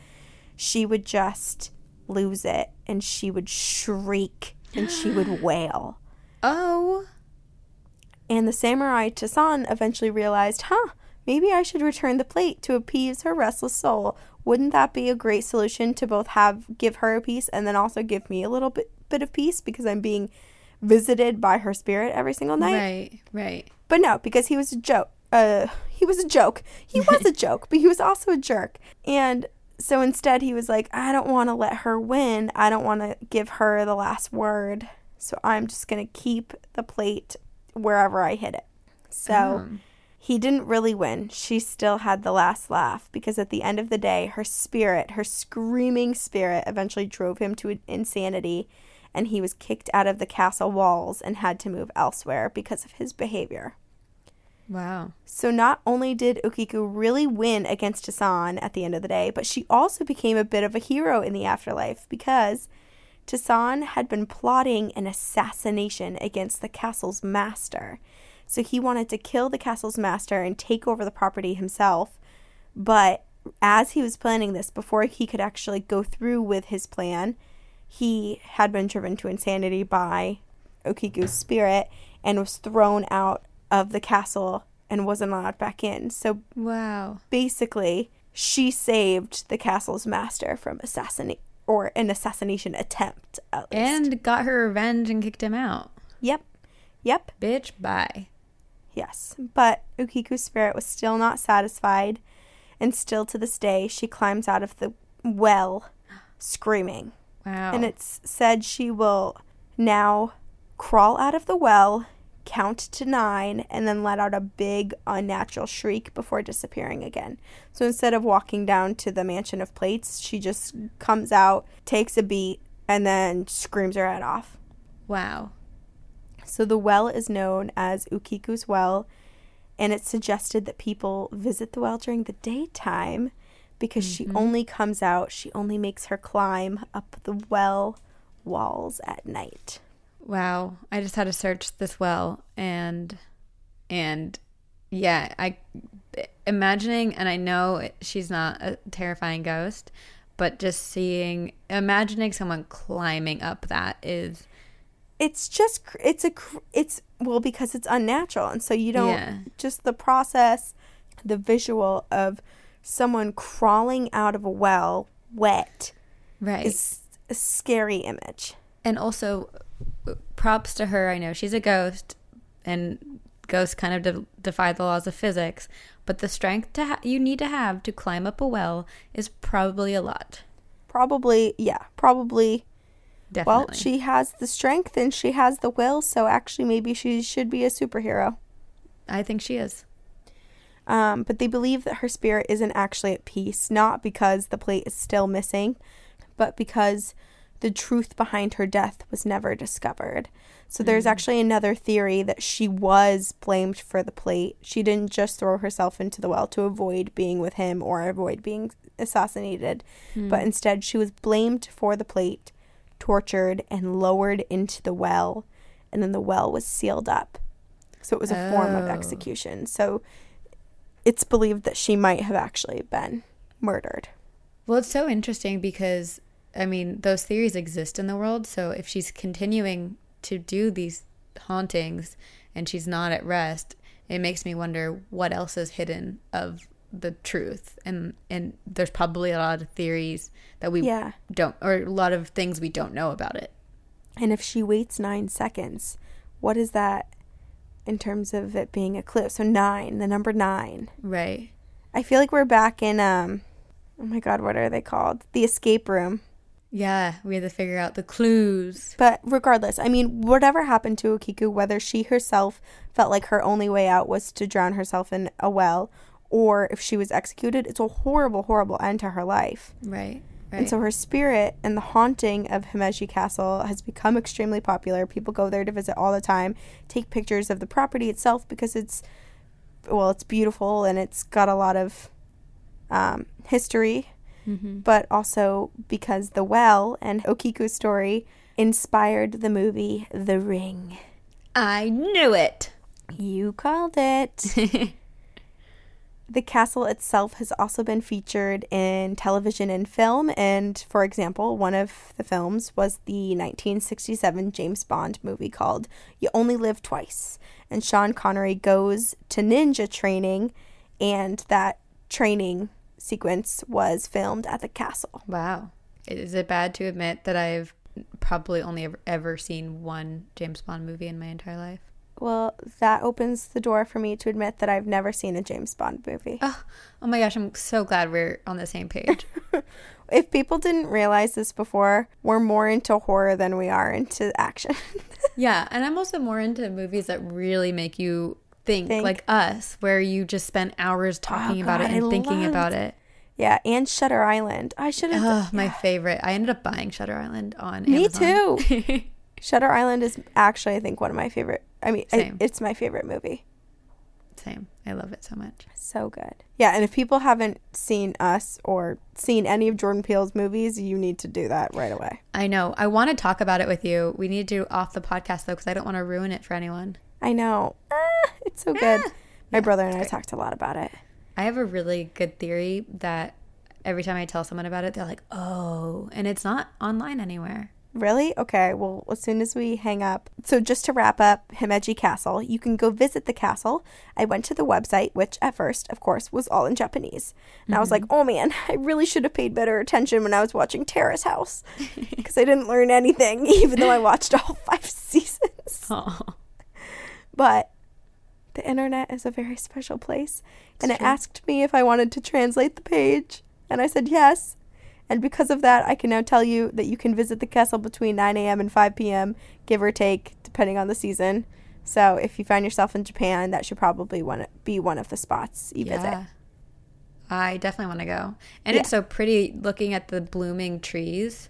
Speaker 1: she would just lose it and she would shriek and she would wail.
Speaker 2: oh.
Speaker 1: And the samurai Tasan eventually realized, huh, maybe I should return the plate to appease her restless soul. Wouldn't that be a great solution to both have give her a piece and then also give me a little bit bit of peace because I'm being visited by her spirit every single night.
Speaker 2: Right, right.
Speaker 1: But no, because he was a joke. Uh, he was a joke. He was a joke, but he was also a jerk. And so instead, he was like, I don't want to let her win. I don't want to give her the last word. So I'm just going to keep the plate wherever I hit it. So
Speaker 2: Um,
Speaker 1: he didn't really win. She still had the last laugh because at the end of the day, her spirit, her screaming spirit, eventually drove him to insanity and he was kicked out of the castle walls and had to move elsewhere because of his behavior.
Speaker 2: wow.
Speaker 1: So not only did Okiku really win against Tasan at the end of the day, but she also became a bit of a hero in the afterlife because Tasan had been plotting an assassination against the castle's master. So he wanted to kill the castle's master and take over the property himself. But as he was planning this, before he could actually go through with his plan, he had been driven to insanity by Okiku's spirit and was thrown out of the castle and wasn't allowed back in. So
Speaker 2: Wow.
Speaker 1: basically, she saved the castle's master from assassinate or an assassination attempt. At least.
Speaker 2: And got her revenge and kicked him out.
Speaker 1: yep, yep,
Speaker 2: Bitch, bye.
Speaker 1: Yes. But Ukiku's spirit was still not satisfied, and still to this day, she climbs out of the well, screaming.
Speaker 2: Wow.
Speaker 1: And it's said she will now crawl out of the well, count to nine, and then let out a big unnatural shriek before disappearing again. So instead of walking down to the mansion of plates, she just comes out, takes a beat, and then screams her head off.
Speaker 2: wow.
Speaker 1: So the well is known as Ukiku's Well, and it's suggested that people visit the well during the daytime because she mm-hmm. only comes out, she only makes her climb up the well walls at night.
Speaker 2: Wow. I just had to search this well and and yeah, I imagining and I know she's not a terrifying ghost, but just seeing imagining someone climbing up that is
Speaker 1: It's just it's a it's well because it's unnatural and so you don't
Speaker 2: Yeah.
Speaker 1: just the process the visual of someone crawling out of a well wet
Speaker 2: right.
Speaker 1: is a scary image.
Speaker 2: and also props to her. I know she's a ghost, and ghosts kind of de- defy the laws of physics. But the strength to ha- you need to have to climb up a well is probably a lot.
Speaker 1: Probably yeah, probably
Speaker 2: Definitely.
Speaker 1: Well, she has the strength and she has the will, so actually maybe she should be a superhero.
Speaker 2: I think she is.
Speaker 1: Um, but they believe that her spirit isn't actually at peace, not because the plate is still missing, but because the truth behind her death was never discovered. So there's actually another theory that she was blamed for the plate. She didn't just throw herself into the well to avoid being with him or avoid being assassinated, but instead she was blamed for the plate, tortured, and lowered into the well, and then the well was sealed up. So it was a form of
Speaker 2: Oh.
Speaker 1: execution. So it's believed that she might have actually been murdered.
Speaker 2: Well, it's so interesting because I mean those theories exist in the world. So if she's continuing to do these hauntings and she's not at rest, it makes me wonder what else is hidden of the truth. And and there's probably a lot of theories that we
Speaker 1: Yeah.
Speaker 2: don't, or a lot of things we don't know about it.
Speaker 1: And if she waits nine seconds, what is that in terms of it being a clue? So nine, the number nine.
Speaker 2: Right.
Speaker 1: I feel like we're back in um oh my god, what are they called? The escape room.
Speaker 2: Yeah, we had to figure out the clues.
Speaker 1: But regardless, I mean, whatever happened to Okiku, whether she herself felt like her only way out was to drown herself in a well, or if she was executed, it's a horrible, horrible end to her life.
Speaker 2: Right. Right.
Speaker 1: And so her spirit and the haunting of Himeji Castle has become extremely popular. People go there to visit all the time, take pictures of the property itself because it's, well, it's beautiful and it's got a lot of um, history,
Speaker 2: Mhm.
Speaker 1: but also because the well and Okiku's story inspired the movie The Ring.
Speaker 2: I knew it.
Speaker 1: You called it. The castle itself has also been featured in television and film, and for example, one of the films was the 1967 James Bond movie called You Only Live Twice. And Sean Connery goes to ninja training, and that training sequence was filmed at the castle.
Speaker 2: Wow. Is it bad to admit that I've probably only ever, seen one James Bond movie in my entire life.
Speaker 1: Well, that opens the door for me to admit that I've never seen a James Bond movie.
Speaker 2: Oh, oh my gosh, I'm so glad we're on the same page.
Speaker 1: if people didn't realize this before, we're more into horror than we are into action.
Speaker 2: yeah, and I'm also more into movies that really make you think,
Speaker 1: Think.
Speaker 2: like us, where you just spend hours talking about
Speaker 1: God,
Speaker 2: it and
Speaker 1: I
Speaker 2: thinking
Speaker 1: loved-
Speaker 2: about it.
Speaker 1: yeah, and Shutter Island. I should have.
Speaker 2: Oh, my favorite. I ended up buying Shutter Island on
Speaker 1: Me
Speaker 2: Amazon.
Speaker 1: too. Shutter Island is actually, I think, one of my favorite. I mean, I, it's my favorite movie.
Speaker 2: Same. I love it so much.
Speaker 1: So good. Yeah, and if people haven't seen us or seen any of Jordan Peele's movies, you need to do that right away.
Speaker 2: I know. I want to talk about it with you. We need to do off the podcast though, because I don't want to ruin it for anyone.
Speaker 1: I know. Ah, it's so good. My
Speaker 2: Yeah,
Speaker 1: brother and I
Speaker 2: great.
Speaker 1: talked a lot about it.
Speaker 2: I have a really good theory that every time I tell someone about it, they're like, "Oh," and it's not online anywhere.
Speaker 1: Really? Okay. Well, as soon as we hang up. So, just to wrap up Himeji Castle, you can go visit the castle. I went to the website, which at first, of course, was all in Japanese. And I was like, oh man, I really should have paid better attention when I was watching Terrace House because I didn't learn anything, even though I watched all five seasons.
Speaker 2: Oh,
Speaker 1: But the internet is a very special place. and it asked me if I wanted to translate the page. And I said yes. And because of that, I can now tell you that you can visit the castle between 9 a.m. and 5 p.m., give or take, depending on the season. So if you find yourself in Japan, that should probably one, be one of the spots you visit.
Speaker 2: yeah. I definitely want to go, and it's so pretty looking at the blooming trees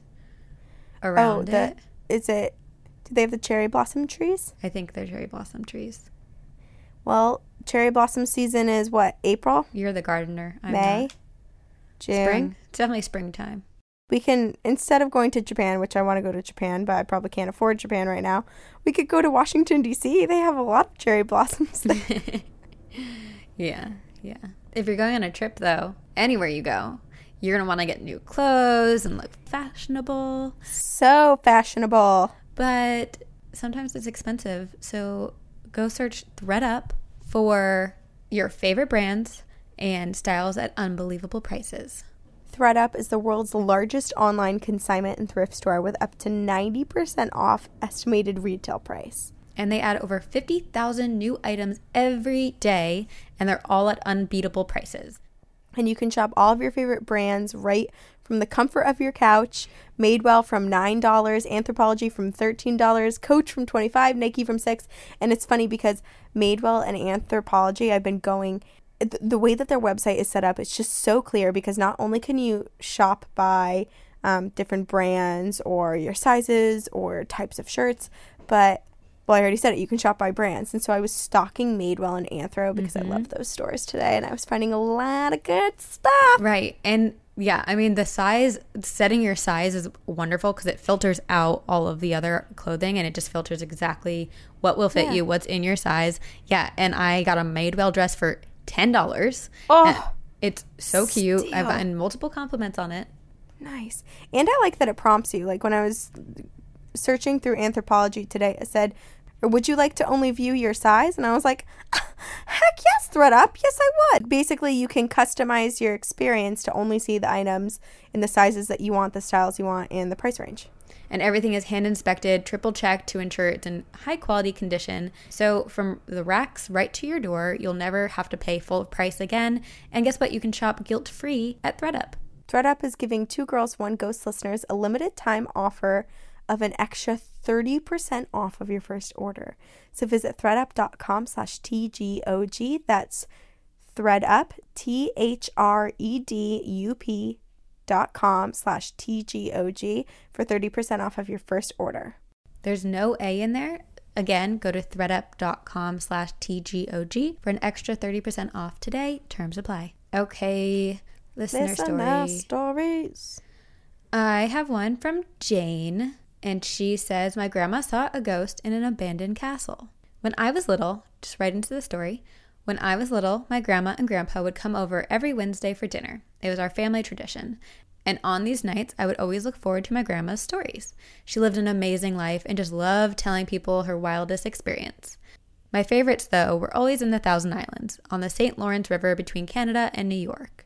Speaker 1: Oh,
Speaker 2: around
Speaker 1: the,
Speaker 2: it.
Speaker 1: is it? Do they have the cherry blossom trees?
Speaker 2: I think they're cherry blossom trees.
Speaker 1: Well, cherry blossom season is what? April,
Speaker 2: You're the gardener. I'm
Speaker 1: May,
Speaker 2: not.
Speaker 1: June.
Speaker 2: spring. It's definitely springtime.
Speaker 1: we can instead of going to Japan, which I want to go to Japan, but I probably can't afford Japan right now. We could go to Washington D.C. They have a lot of cherry blossoms. there.
Speaker 2: Yeah, yeah. If you're going on a trip, though, anywhere you go, you're gonna want to get new clothes and look fashionable.
Speaker 1: so fashionable.
Speaker 2: But sometimes it's expensive, so go search ThredUp for your favorite brands and styles at unbelievable prices.
Speaker 1: ThredUp is the world's largest online consignment and thrift store with up to 90% off estimated retail price.
Speaker 2: And they add over 50,000 new items every day, and they're all at unbeatable prices.
Speaker 1: And you can shop all of your favorite brands right from the comfort of your couch. Madewell from $9, Anthropologie from $13, Coach from 25, Nike from 6. And it's funny because Madewell and Anthropologie, I've been going the way that their website is set up, it's just so clear because not only can you shop by um, different brands or your sizes or types of shirts, but well, I already said it. You can shop by brands, and so I was stalking Madewell and Anthro because I love those stores today, and I was finding a lot of good stuff.
Speaker 2: Right. And yeah, I mean, the size, setting your size is wonderful because it filters out all of the other clothing and it just filters exactly what will fit
Speaker 1: Yeah.
Speaker 2: you, what's in your size. Yeah. And I got a Madewell dress for $10.
Speaker 1: Oh,
Speaker 2: It's so cute. I've gotten multiple compliments on it.
Speaker 1: Nice. And I like that it prompts you. Like when I was searching through Anthropologie today, it said, or would you like to only view your size? And I was like, heck yes, ThredUp. Yes, I would. Basically, you can customize your experience to only see the items in the sizes that you want, the styles you want, and the price range.
Speaker 2: And everything is hand inspected, triple checked to ensure it's in high quality condition. So from the racks right to your door, you'll never have to pay full price again. And guess what? You can shop guilt free at ThredUp.
Speaker 1: ThredUp is giving Two Girls One Ghost listeners a limited time offer of an extra 30% off of your first order. So visit thredup.com slash TGOG. That's thredup, T H R E D U P dot com slash TGOG for 30% off of your first order.
Speaker 2: There's no A in there. Again, go to thredup.com slash TGOG for an extra 30% off today. Terms apply. Okay, listener
Speaker 1: Listen to
Speaker 2: story.
Speaker 1: stories.
Speaker 2: I have one from Jane, and she says, My grandma saw a ghost in an abandoned castle. When I was little, just right into the story, when I was little, my grandma and grandpa would come over every Wednesday for dinner. It was our family tradition. And on these nights, I would always look forward to my grandma's stories. She lived an amazing life and just loved telling people her wildest experience. My favorites, though, were always in the Thousand Islands, on the St. Lawrence River between Canada and New York.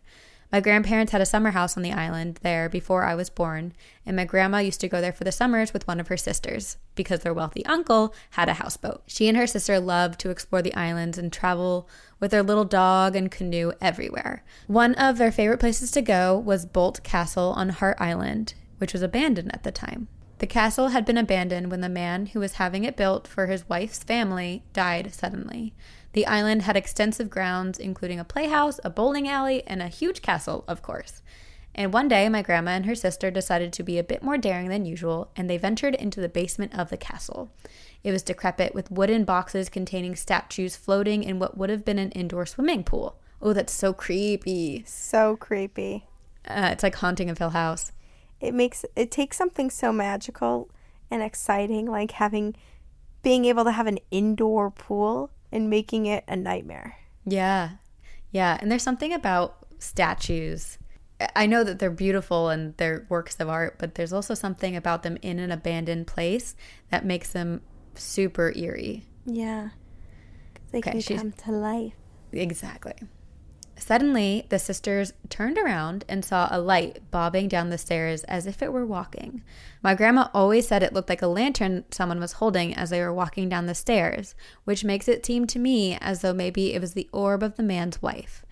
Speaker 2: My grandparents had a summer house on the island there before I was born, and my grandma used to go there for the summers with one of her sisters because their wealthy uncle had a houseboat. She and her sister loved to explore the islands and travel with their little dog and canoe everywhere. One of their favorite places to go was Boldt Castle on Heart Island, which was abandoned at the time. The castle had been abandoned when the man who was having it built for his wife's family died suddenly. The island had extensive grounds, including a playhouse, a bowling alley, and a huge castle, of course. And one day, my grandma and her sister decided to be a bit more daring than usual, and they ventured into the basement of the castle. It was decrepit, with wooden boxes containing statues floating in what would have been an indoor swimming pool. Oh, that's so creepy.
Speaker 1: So creepy.
Speaker 2: Uh, it's like haunting of Hill House.
Speaker 1: It makes it takes something so magical and exciting, like having being able to have an indoor pool and making it a nightmare.
Speaker 2: Yeah. Yeah. And there's something about statues. I know that they're beautiful and they're works of art, but there's also something about them in an abandoned place that makes them super eerie.
Speaker 1: Yeah. They
Speaker 2: Okay,
Speaker 1: can come to life.
Speaker 2: Exactly. Suddenly, the sisters turned around and saw a light bobbing down the stairs as if it were walking. My grandma always said it looked like a lantern someone was holding as they were walking down the stairs, which makes it seem to me as though maybe it was the orb of the man's wife.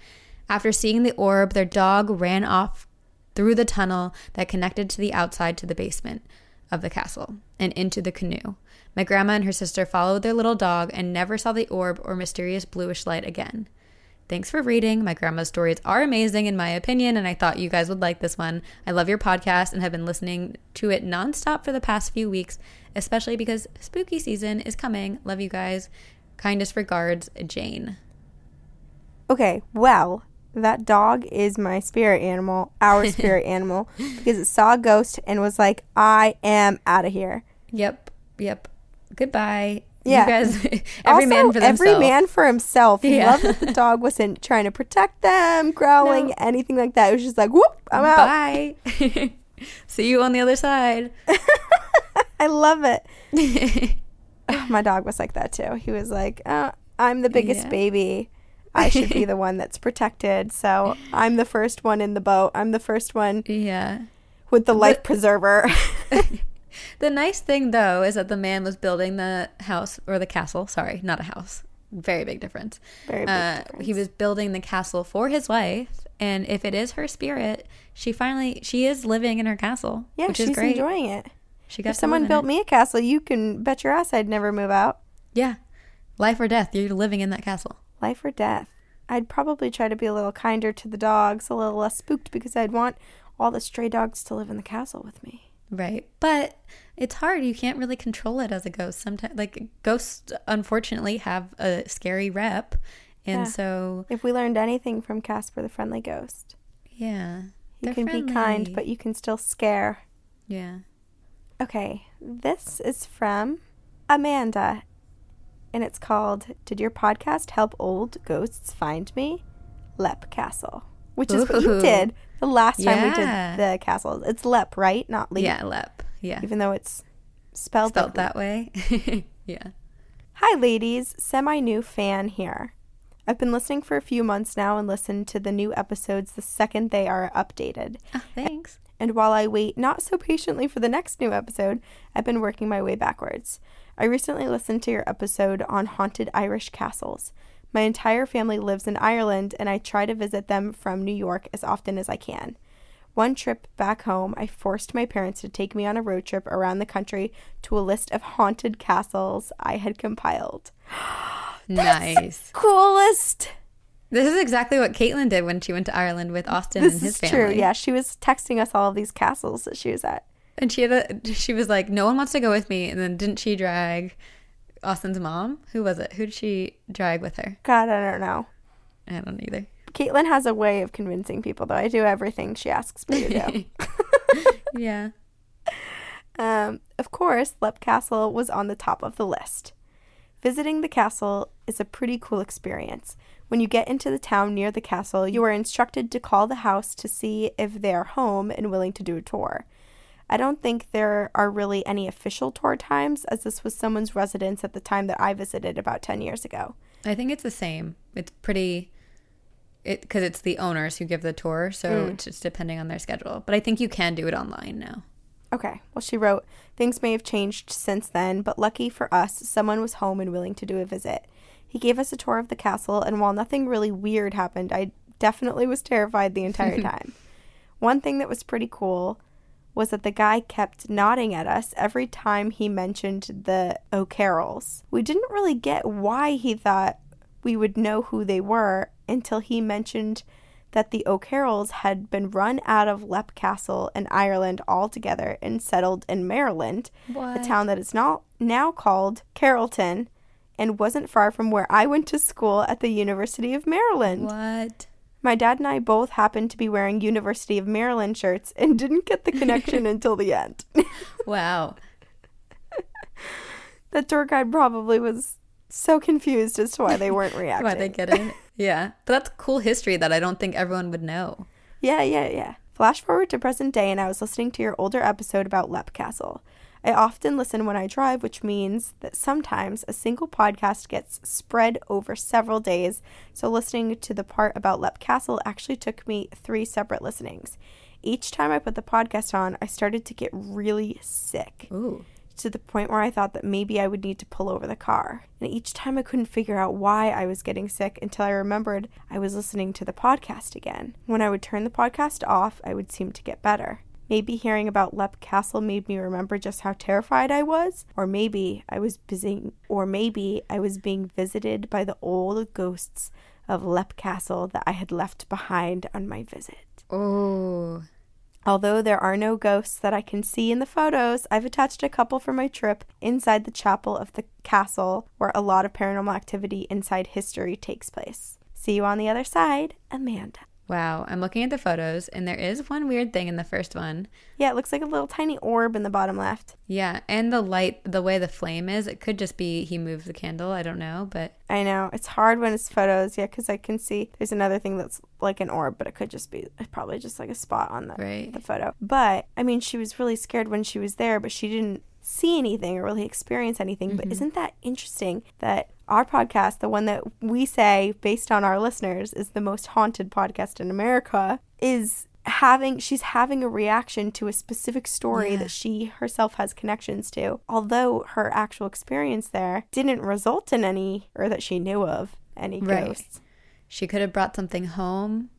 Speaker 2: After seeing the orb, their dog ran off through the tunnel that connected to the outside to the basement of the castle and into the canoe. My grandma and her sister followed their little dog and never saw the orb or mysterious bluish light again. Thanks for reading. My grandma's stories are amazing, in my opinion, and I thought you guys would like this one. I love your podcast and have been listening to it nonstop for the past few weeks, especially because spooky season is coming. Love you guys. Kindest regards, Jane.
Speaker 1: Okay, well, that dog is my spirit animal, our spirit animal, because it saw a ghost and was like, I am out of here.
Speaker 2: Yep, yep. Goodbye.
Speaker 1: Yeah.
Speaker 2: You guys, every
Speaker 1: Also,
Speaker 2: man for themselves.
Speaker 1: Every man for himself. He
Speaker 2: Yeah.
Speaker 1: loved that the dog wasn't trying to protect them, growling,
Speaker 2: No.
Speaker 1: anything like that. It was just like, whoop, I'm out.
Speaker 2: Bye. See you on the other side.
Speaker 1: I love it. My dog was like that too. He was like, uh, I'm the biggest
Speaker 2: Yeah.
Speaker 1: baby. I should be the one that's protected. So I'm the first one in the boat. I'm the first one
Speaker 2: yeah.
Speaker 1: with the life preserver.
Speaker 2: The nice thing, though, is that the man was building the house or the castle. Sorry, not a house. Very big difference.
Speaker 1: Very big
Speaker 2: Uh,
Speaker 1: difference.
Speaker 2: He was building the castle for his wife, and if it is her spirit, she finally she is living in her castle,
Speaker 1: yeah,
Speaker 2: which
Speaker 1: she's
Speaker 2: is great.
Speaker 1: enjoying it.
Speaker 2: she got
Speaker 1: If someone built
Speaker 2: it.
Speaker 1: me a castle, you can bet your ass I'd never move out.
Speaker 2: yeah, life or death, you're living in that castle.
Speaker 1: Life or death. I'd probably try to be a little kinder to the dogs, a little less spooked because I'd want all the stray dogs to live in the castle with me.
Speaker 2: Right. But it's hard. You can't really control it as a ghost. Sometimes, like, ghosts unfortunately have a scary rep. And
Speaker 1: Yeah.
Speaker 2: so,
Speaker 1: If we learned anything from Casper the Friendly Ghost,
Speaker 2: yeah.
Speaker 1: you can be kind, but you can still scare.
Speaker 2: Yeah.
Speaker 1: Okay, this is from Amanda, and it's called Did Your Podcast Help Old Ghosts Find Me? Lep Castle, which is what you did the last time we did the castle. It's Lep, right? Not Leap.
Speaker 2: Yeah, Lep. Yeah.
Speaker 1: Even though it's spelled,
Speaker 2: Spelt
Speaker 1: like
Speaker 2: that way. yeah.
Speaker 1: Hi, ladies. Semi new fan here. I've been listening for a few months now and listen to the new episodes the second they are updated.
Speaker 2: Oh, thanks.
Speaker 1: And while I wait not so patiently for the next new episode, I've been working my way backwards. I recently listened to your episode on haunted Irish castles. My entire family lives in Ireland, and I try to visit them from New York as often as I can. One trip back home, I forced my parents to take me on a road trip around the country to a list of haunted castles I had compiled.
Speaker 2: Nice.
Speaker 1: Coolest!
Speaker 2: This is exactly what Caitlin did when she went to Ireland with Austin
Speaker 1: This
Speaker 2: and his
Speaker 1: is
Speaker 2: family.
Speaker 1: true. Yeah, she was texting us all of these castles that she was at.
Speaker 2: And she had a she was like, No one wants to go with me and then didn't she drag Austin's mom? Who was it? Who did she drag with her?
Speaker 1: God, I don't know.
Speaker 2: I don't either.
Speaker 1: Caitlin has a way of convincing people, though. I do everything she asks me to do.
Speaker 2: yeah.
Speaker 1: um, of course, Lep Castle was on the top of the list. Visiting the castle is a pretty cool experience. When you get into the town near the castle, you are instructed to call the house to see if they are home and willing to do a tour. I don't think there are really any official tour times, as this was someone's residence at the time that I visited about 10 years ago.
Speaker 2: I think it's the same. It's pretty it because it's the owners who give the tour, so mm. it's just depending on their schedule. But I think you can do it online now.
Speaker 1: Okay. Well, she wrote, Things may have changed since then, but lucky for us, someone was home and willing to do a visit. He gave us a tour of the castle, and while nothing really weird happened, I definitely was terrified the entire time. One thing that was pretty cool was that the guy kept nodding at us every time he mentioned the O'Carrolls. We didn't really get why he thought we would know who they were until he mentioned that the O'Carrolls had been run out of Lep Castle in Ireland altogether and settled in Maryland, a town that is now now called Carrollton and wasn't far from where I went to school at the University of Maryland.
Speaker 2: What?
Speaker 1: My dad and I both happened to be wearing University of Maryland shirts and didn't get the connection until the end.
Speaker 2: Wow.
Speaker 1: that tour guide probably was so confused as to why they weren't reacting.
Speaker 2: Why they get it? yeah, but that's cool history that I don't think everyone would know.
Speaker 1: Yeah, yeah, yeah. Flash forward to present day, and I was listening to your older episode about Lep Castle. I often listen when I drive, which means that sometimes a single podcast gets spread over several days. So, listening to the part about Lep Castle actually took me three separate listenings. Each time I put the podcast on, I started to get really sick
Speaker 2: Ooh.
Speaker 1: to the point where I thought that maybe I would need to pull over the car. And each time I couldn't figure out why I was getting sick until I remembered I was listening to the podcast again. When I would turn the podcast off, I would seem to get better. Maybe hearing about Lep Castle made me remember just how terrified I was, or maybe I was busy or maybe I was being visited by the old ghosts of Lep Castle that I had left behind on my visit.
Speaker 2: Oh.
Speaker 1: Although there are no ghosts that I can see in the photos, I've attached a couple for my trip inside the chapel of the castle where a lot of paranormal activity inside history takes place. See you on the other side, Amanda.
Speaker 2: Wow. I'm looking at the photos, and there is one weird thing in the first one.
Speaker 1: Yeah, it looks like a little tiny orb in the bottom left.
Speaker 2: Yeah, and the light, the way the flame is, it could just be he moved the candle. I don't know, but
Speaker 1: I know. It's hard when it's photos, yeah, because I can see there's another thing that's like an orb, but it could just be probably just like a spot on the,
Speaker 2: Right.
Speaker 1: the photo. But, I mean, she was really scared when she was there, but she didn't see anything or really experience anything. But mm-hmm. isn't that interesting that our podcast, the one that we say based on our listeners is the most haunted podcast in America, is having she's having a reaction to a specific story
Speaker 2: Yeah.
Speaker 1: that she herself has connections to although her actual experience there didn't result in any or that she knew of any
Speaker 2: Right.
Speaker 1: ghosts
Speaker 2: she could have brought something home.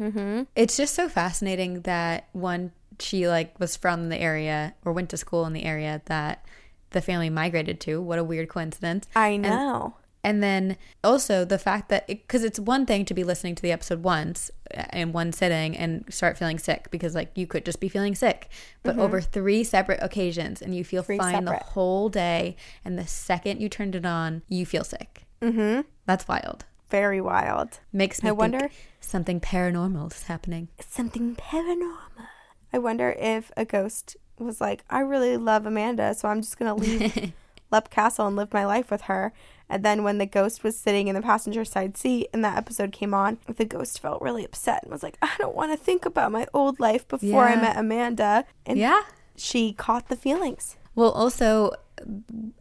Speaker 1: mm-hmm.
Speaker 2: It's just so fascinating that one, she like was from the area or went to school in the area that the family migrated to. What a weird coincidence.
Speaker 1: i know
Speaker 2: And then also the fact that, because it's one thing to be listening to the episode once uh, in one sitting and start feeling sick because, like, you could just be feeling sick, but over three separate occasions and you feel
Speaker 1: Mm-hmm. Three
Speaker 2: fine
Speaker 1: separate.
Speaker 2: the whole day. And the second you turned it on, you feel sick.
Speaker 1: mm-hmm.
Speaker 2: That's wild.
Speaker 1: very wild
Speaker 2: Makes me
Speaker 1: I wonder-
Speaker 2: something paranormal is happening.
Speaker 1: something paranormal i wonder if a ghost was like i really love amanda so i'm just gonna leave Lep Castle and live my life with her. And then when the ghost was sitting in the passenger side seat and that episode came on, the ghost felt really upset and was like, I don't want to think about my old life before I met Amanda. And
Speaker 2: yeah.
Speaker 1: she caught the feelings.
Speaker 2: Well, also,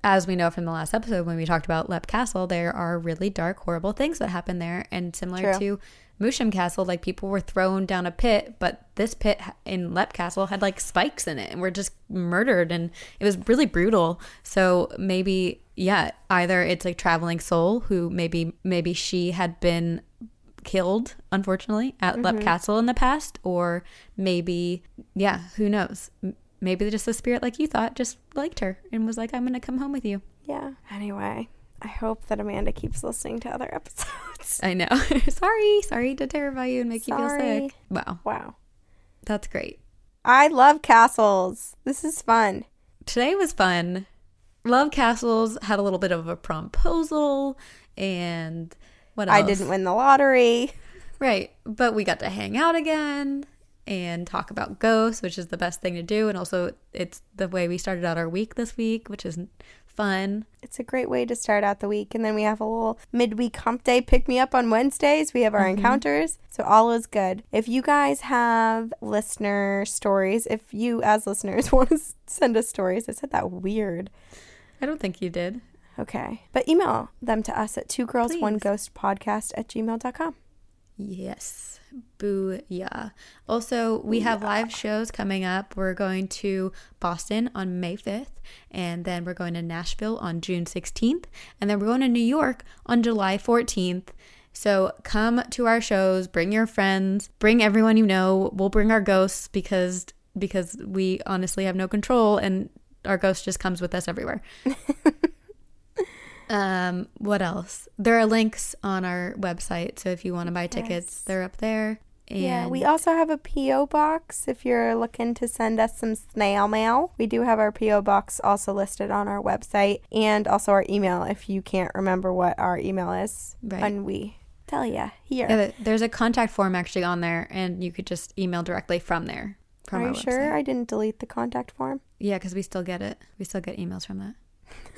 Speaker 2: as we know from the last episode when we talked about Lep Castle, there are really dark, horrible things that happen there. And similar
Speaker 1: True.
Speaker 2: to Moosham Castle, like people were thrown down a pit, but this pit in Lep Castle had like spikes in it and were just murdered. And it was really brutal. So maybe, yeah, either it's a traveling soul who maybe, maybe she had been killed unfortunately at Lep mm-hmm. Castle in the past or maybe yeah who knows maybe just the spirit like you thought just liked her and was like i'm gonna come home with you
Speaker 1: Yeah. Anyway, I hope that Amanda keeps listening to other episodes.
Speaker 2: i know sorry sorry to terrify you and make you feel sick wow
Speaker 1: wow.
Speaker 2: that's great
Speaker 1: I love castles. This is fun.
Speaker 2: today was fun love castles had a little bit of a promposal and what else
Speaker 1: I didn't win the lottery.
Speaker 2: Right. But we got to hang out again and talk about ghosts, which is the best thing to do. And also, it's the way we started out our week this week, which is fun.
Speaker 1: It's a great way to start out the week. And then we have a little midweek hump day pick me up on Wednesdays. We have our mm-hmm. encounters. So all is good. If you guys have listener stories, if you as listeners want to send us stories, I said that weird.
Speaker 2: I don't think you did.
Speaker 1: Okay. But email them to us at two girls, one ghost podcast at gmail.com.
Speaker 2: Yes. Booyah. Also, we have live shows coming up. We're going to Boston on May 5th, and then we're going to Nashville on June 16th, and then we're going to New York on July 14th. So come to our shows, bring your friends, bring everyone you know. We'll bring our ghosts because because we honestly have no control and our ghost just comes with us everywhere. um, what else? There are links on our website, so if you want to buy tickets,
Speaker 1: Yes.
Speaker 2: they're up there. And
Speaker 1: Yeah, we also have a P.O. box if you're looking to send us some snail mail. We do have our P.O. box also listed on our website and also our email if you can't remember what our email is.
Speaker 2: Right.
Speaker 1: And we tell you here.
Speaker 2: Yeah, there's a contact form actually on there, and you could just email directly from there. From
Speaker 1: Are
Speaker 2: our
Speaker 1: you sure. I didn't delete the contact form?
Speaker 2: Yeah, because we still get it. We still get emails from that.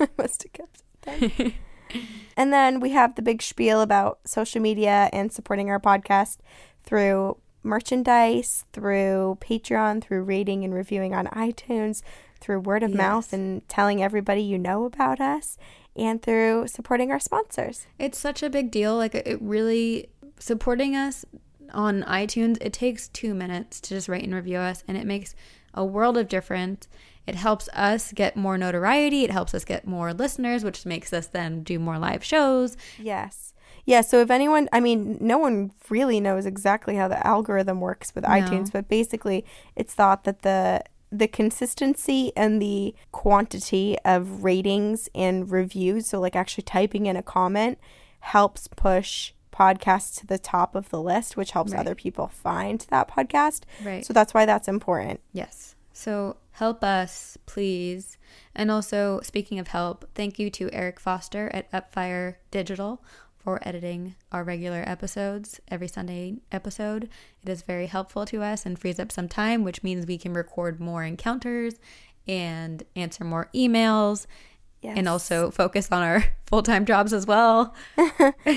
Speaker 1: I must have kept it then. and then we have the big spiel about social media and supporting our podcast through merchandise, through Patreon, through rating and reviewing on iTunes, through word of mouth and telling everybody you know about us, and through supporting our sponsors.
Speaker 2: It's such a big deal. Like it really supporting us on iTunes. It takes two minutes to just rate and review us, and it makes a world of difference. It helps us get more notoriety. It helps us get more listeners, which makes us then do more live shows.
Speaker 1: Yes. Yeah, so if anyone, I mean, no one really knows exactly how the algorithm works with iTunes, but basically it's thought that the the consistency and the quantity of ratings and reviews, so like actually typing in a comment, helps push podcasts to the top of the list, which helps
Speaker 2: Right.
Speaker 1: other people find that podcast.
Speaker 2: Right.
Speaker 1: So that's why that's important.
Speaker 2: Yes. So help us, please. And also, speaking of help, thank you to Eric Foster at Upfire Digital for editing our regular episodes, every Sunday episode. It is very helpful to us and frees up some time, which means we can record more encounters and answer more emails
Speaker 1: Yes.
Speaker 2: and also focus on our full time jobs as well.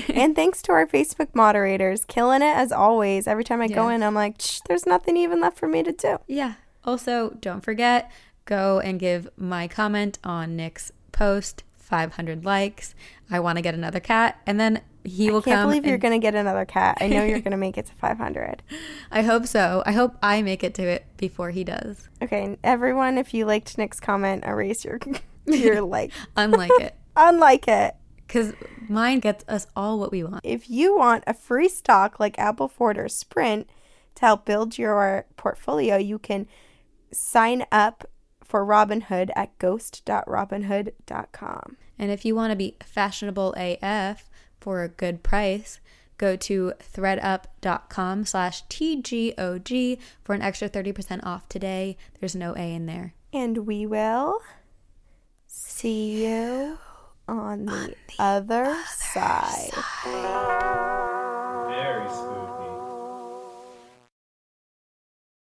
Speaker 1: and thanks to our Facebook moderators, killing it as always. Every time I go in, I'm like, Shh, there's nothing even left for me to do.
Speaker 2: Yeah. Also, don't forget, go and give my comment on Nick's post 500 likes. I want to get another cat, and then he will
Speaker 1: I can't believe you're going to get another cat. I know you're going to make it to 500.
Speaker 2: I hope so. I hope I make it to it before he does.
Speaker 1: Okay, everyone, if you liked Nick's comment, erase your your like.
Speaker 2: Unlike it,
Speaker 1: Unlike it.
Speaker 2: because mine gets us all what we want.
Speaker 1: If you want a free stock like Apple Ford or Sprint to help build your portfolio, you can sign up for Robinhood at ghost.robinhood.com.
Speaker 2: And if you want to be fashionable AF for a good price, go to thredup.com slash TGOG for an extra 30% off today. There's no A in there.
Speaker 1: And we will see you on the, other, side.
Speaker 3: Very spooky.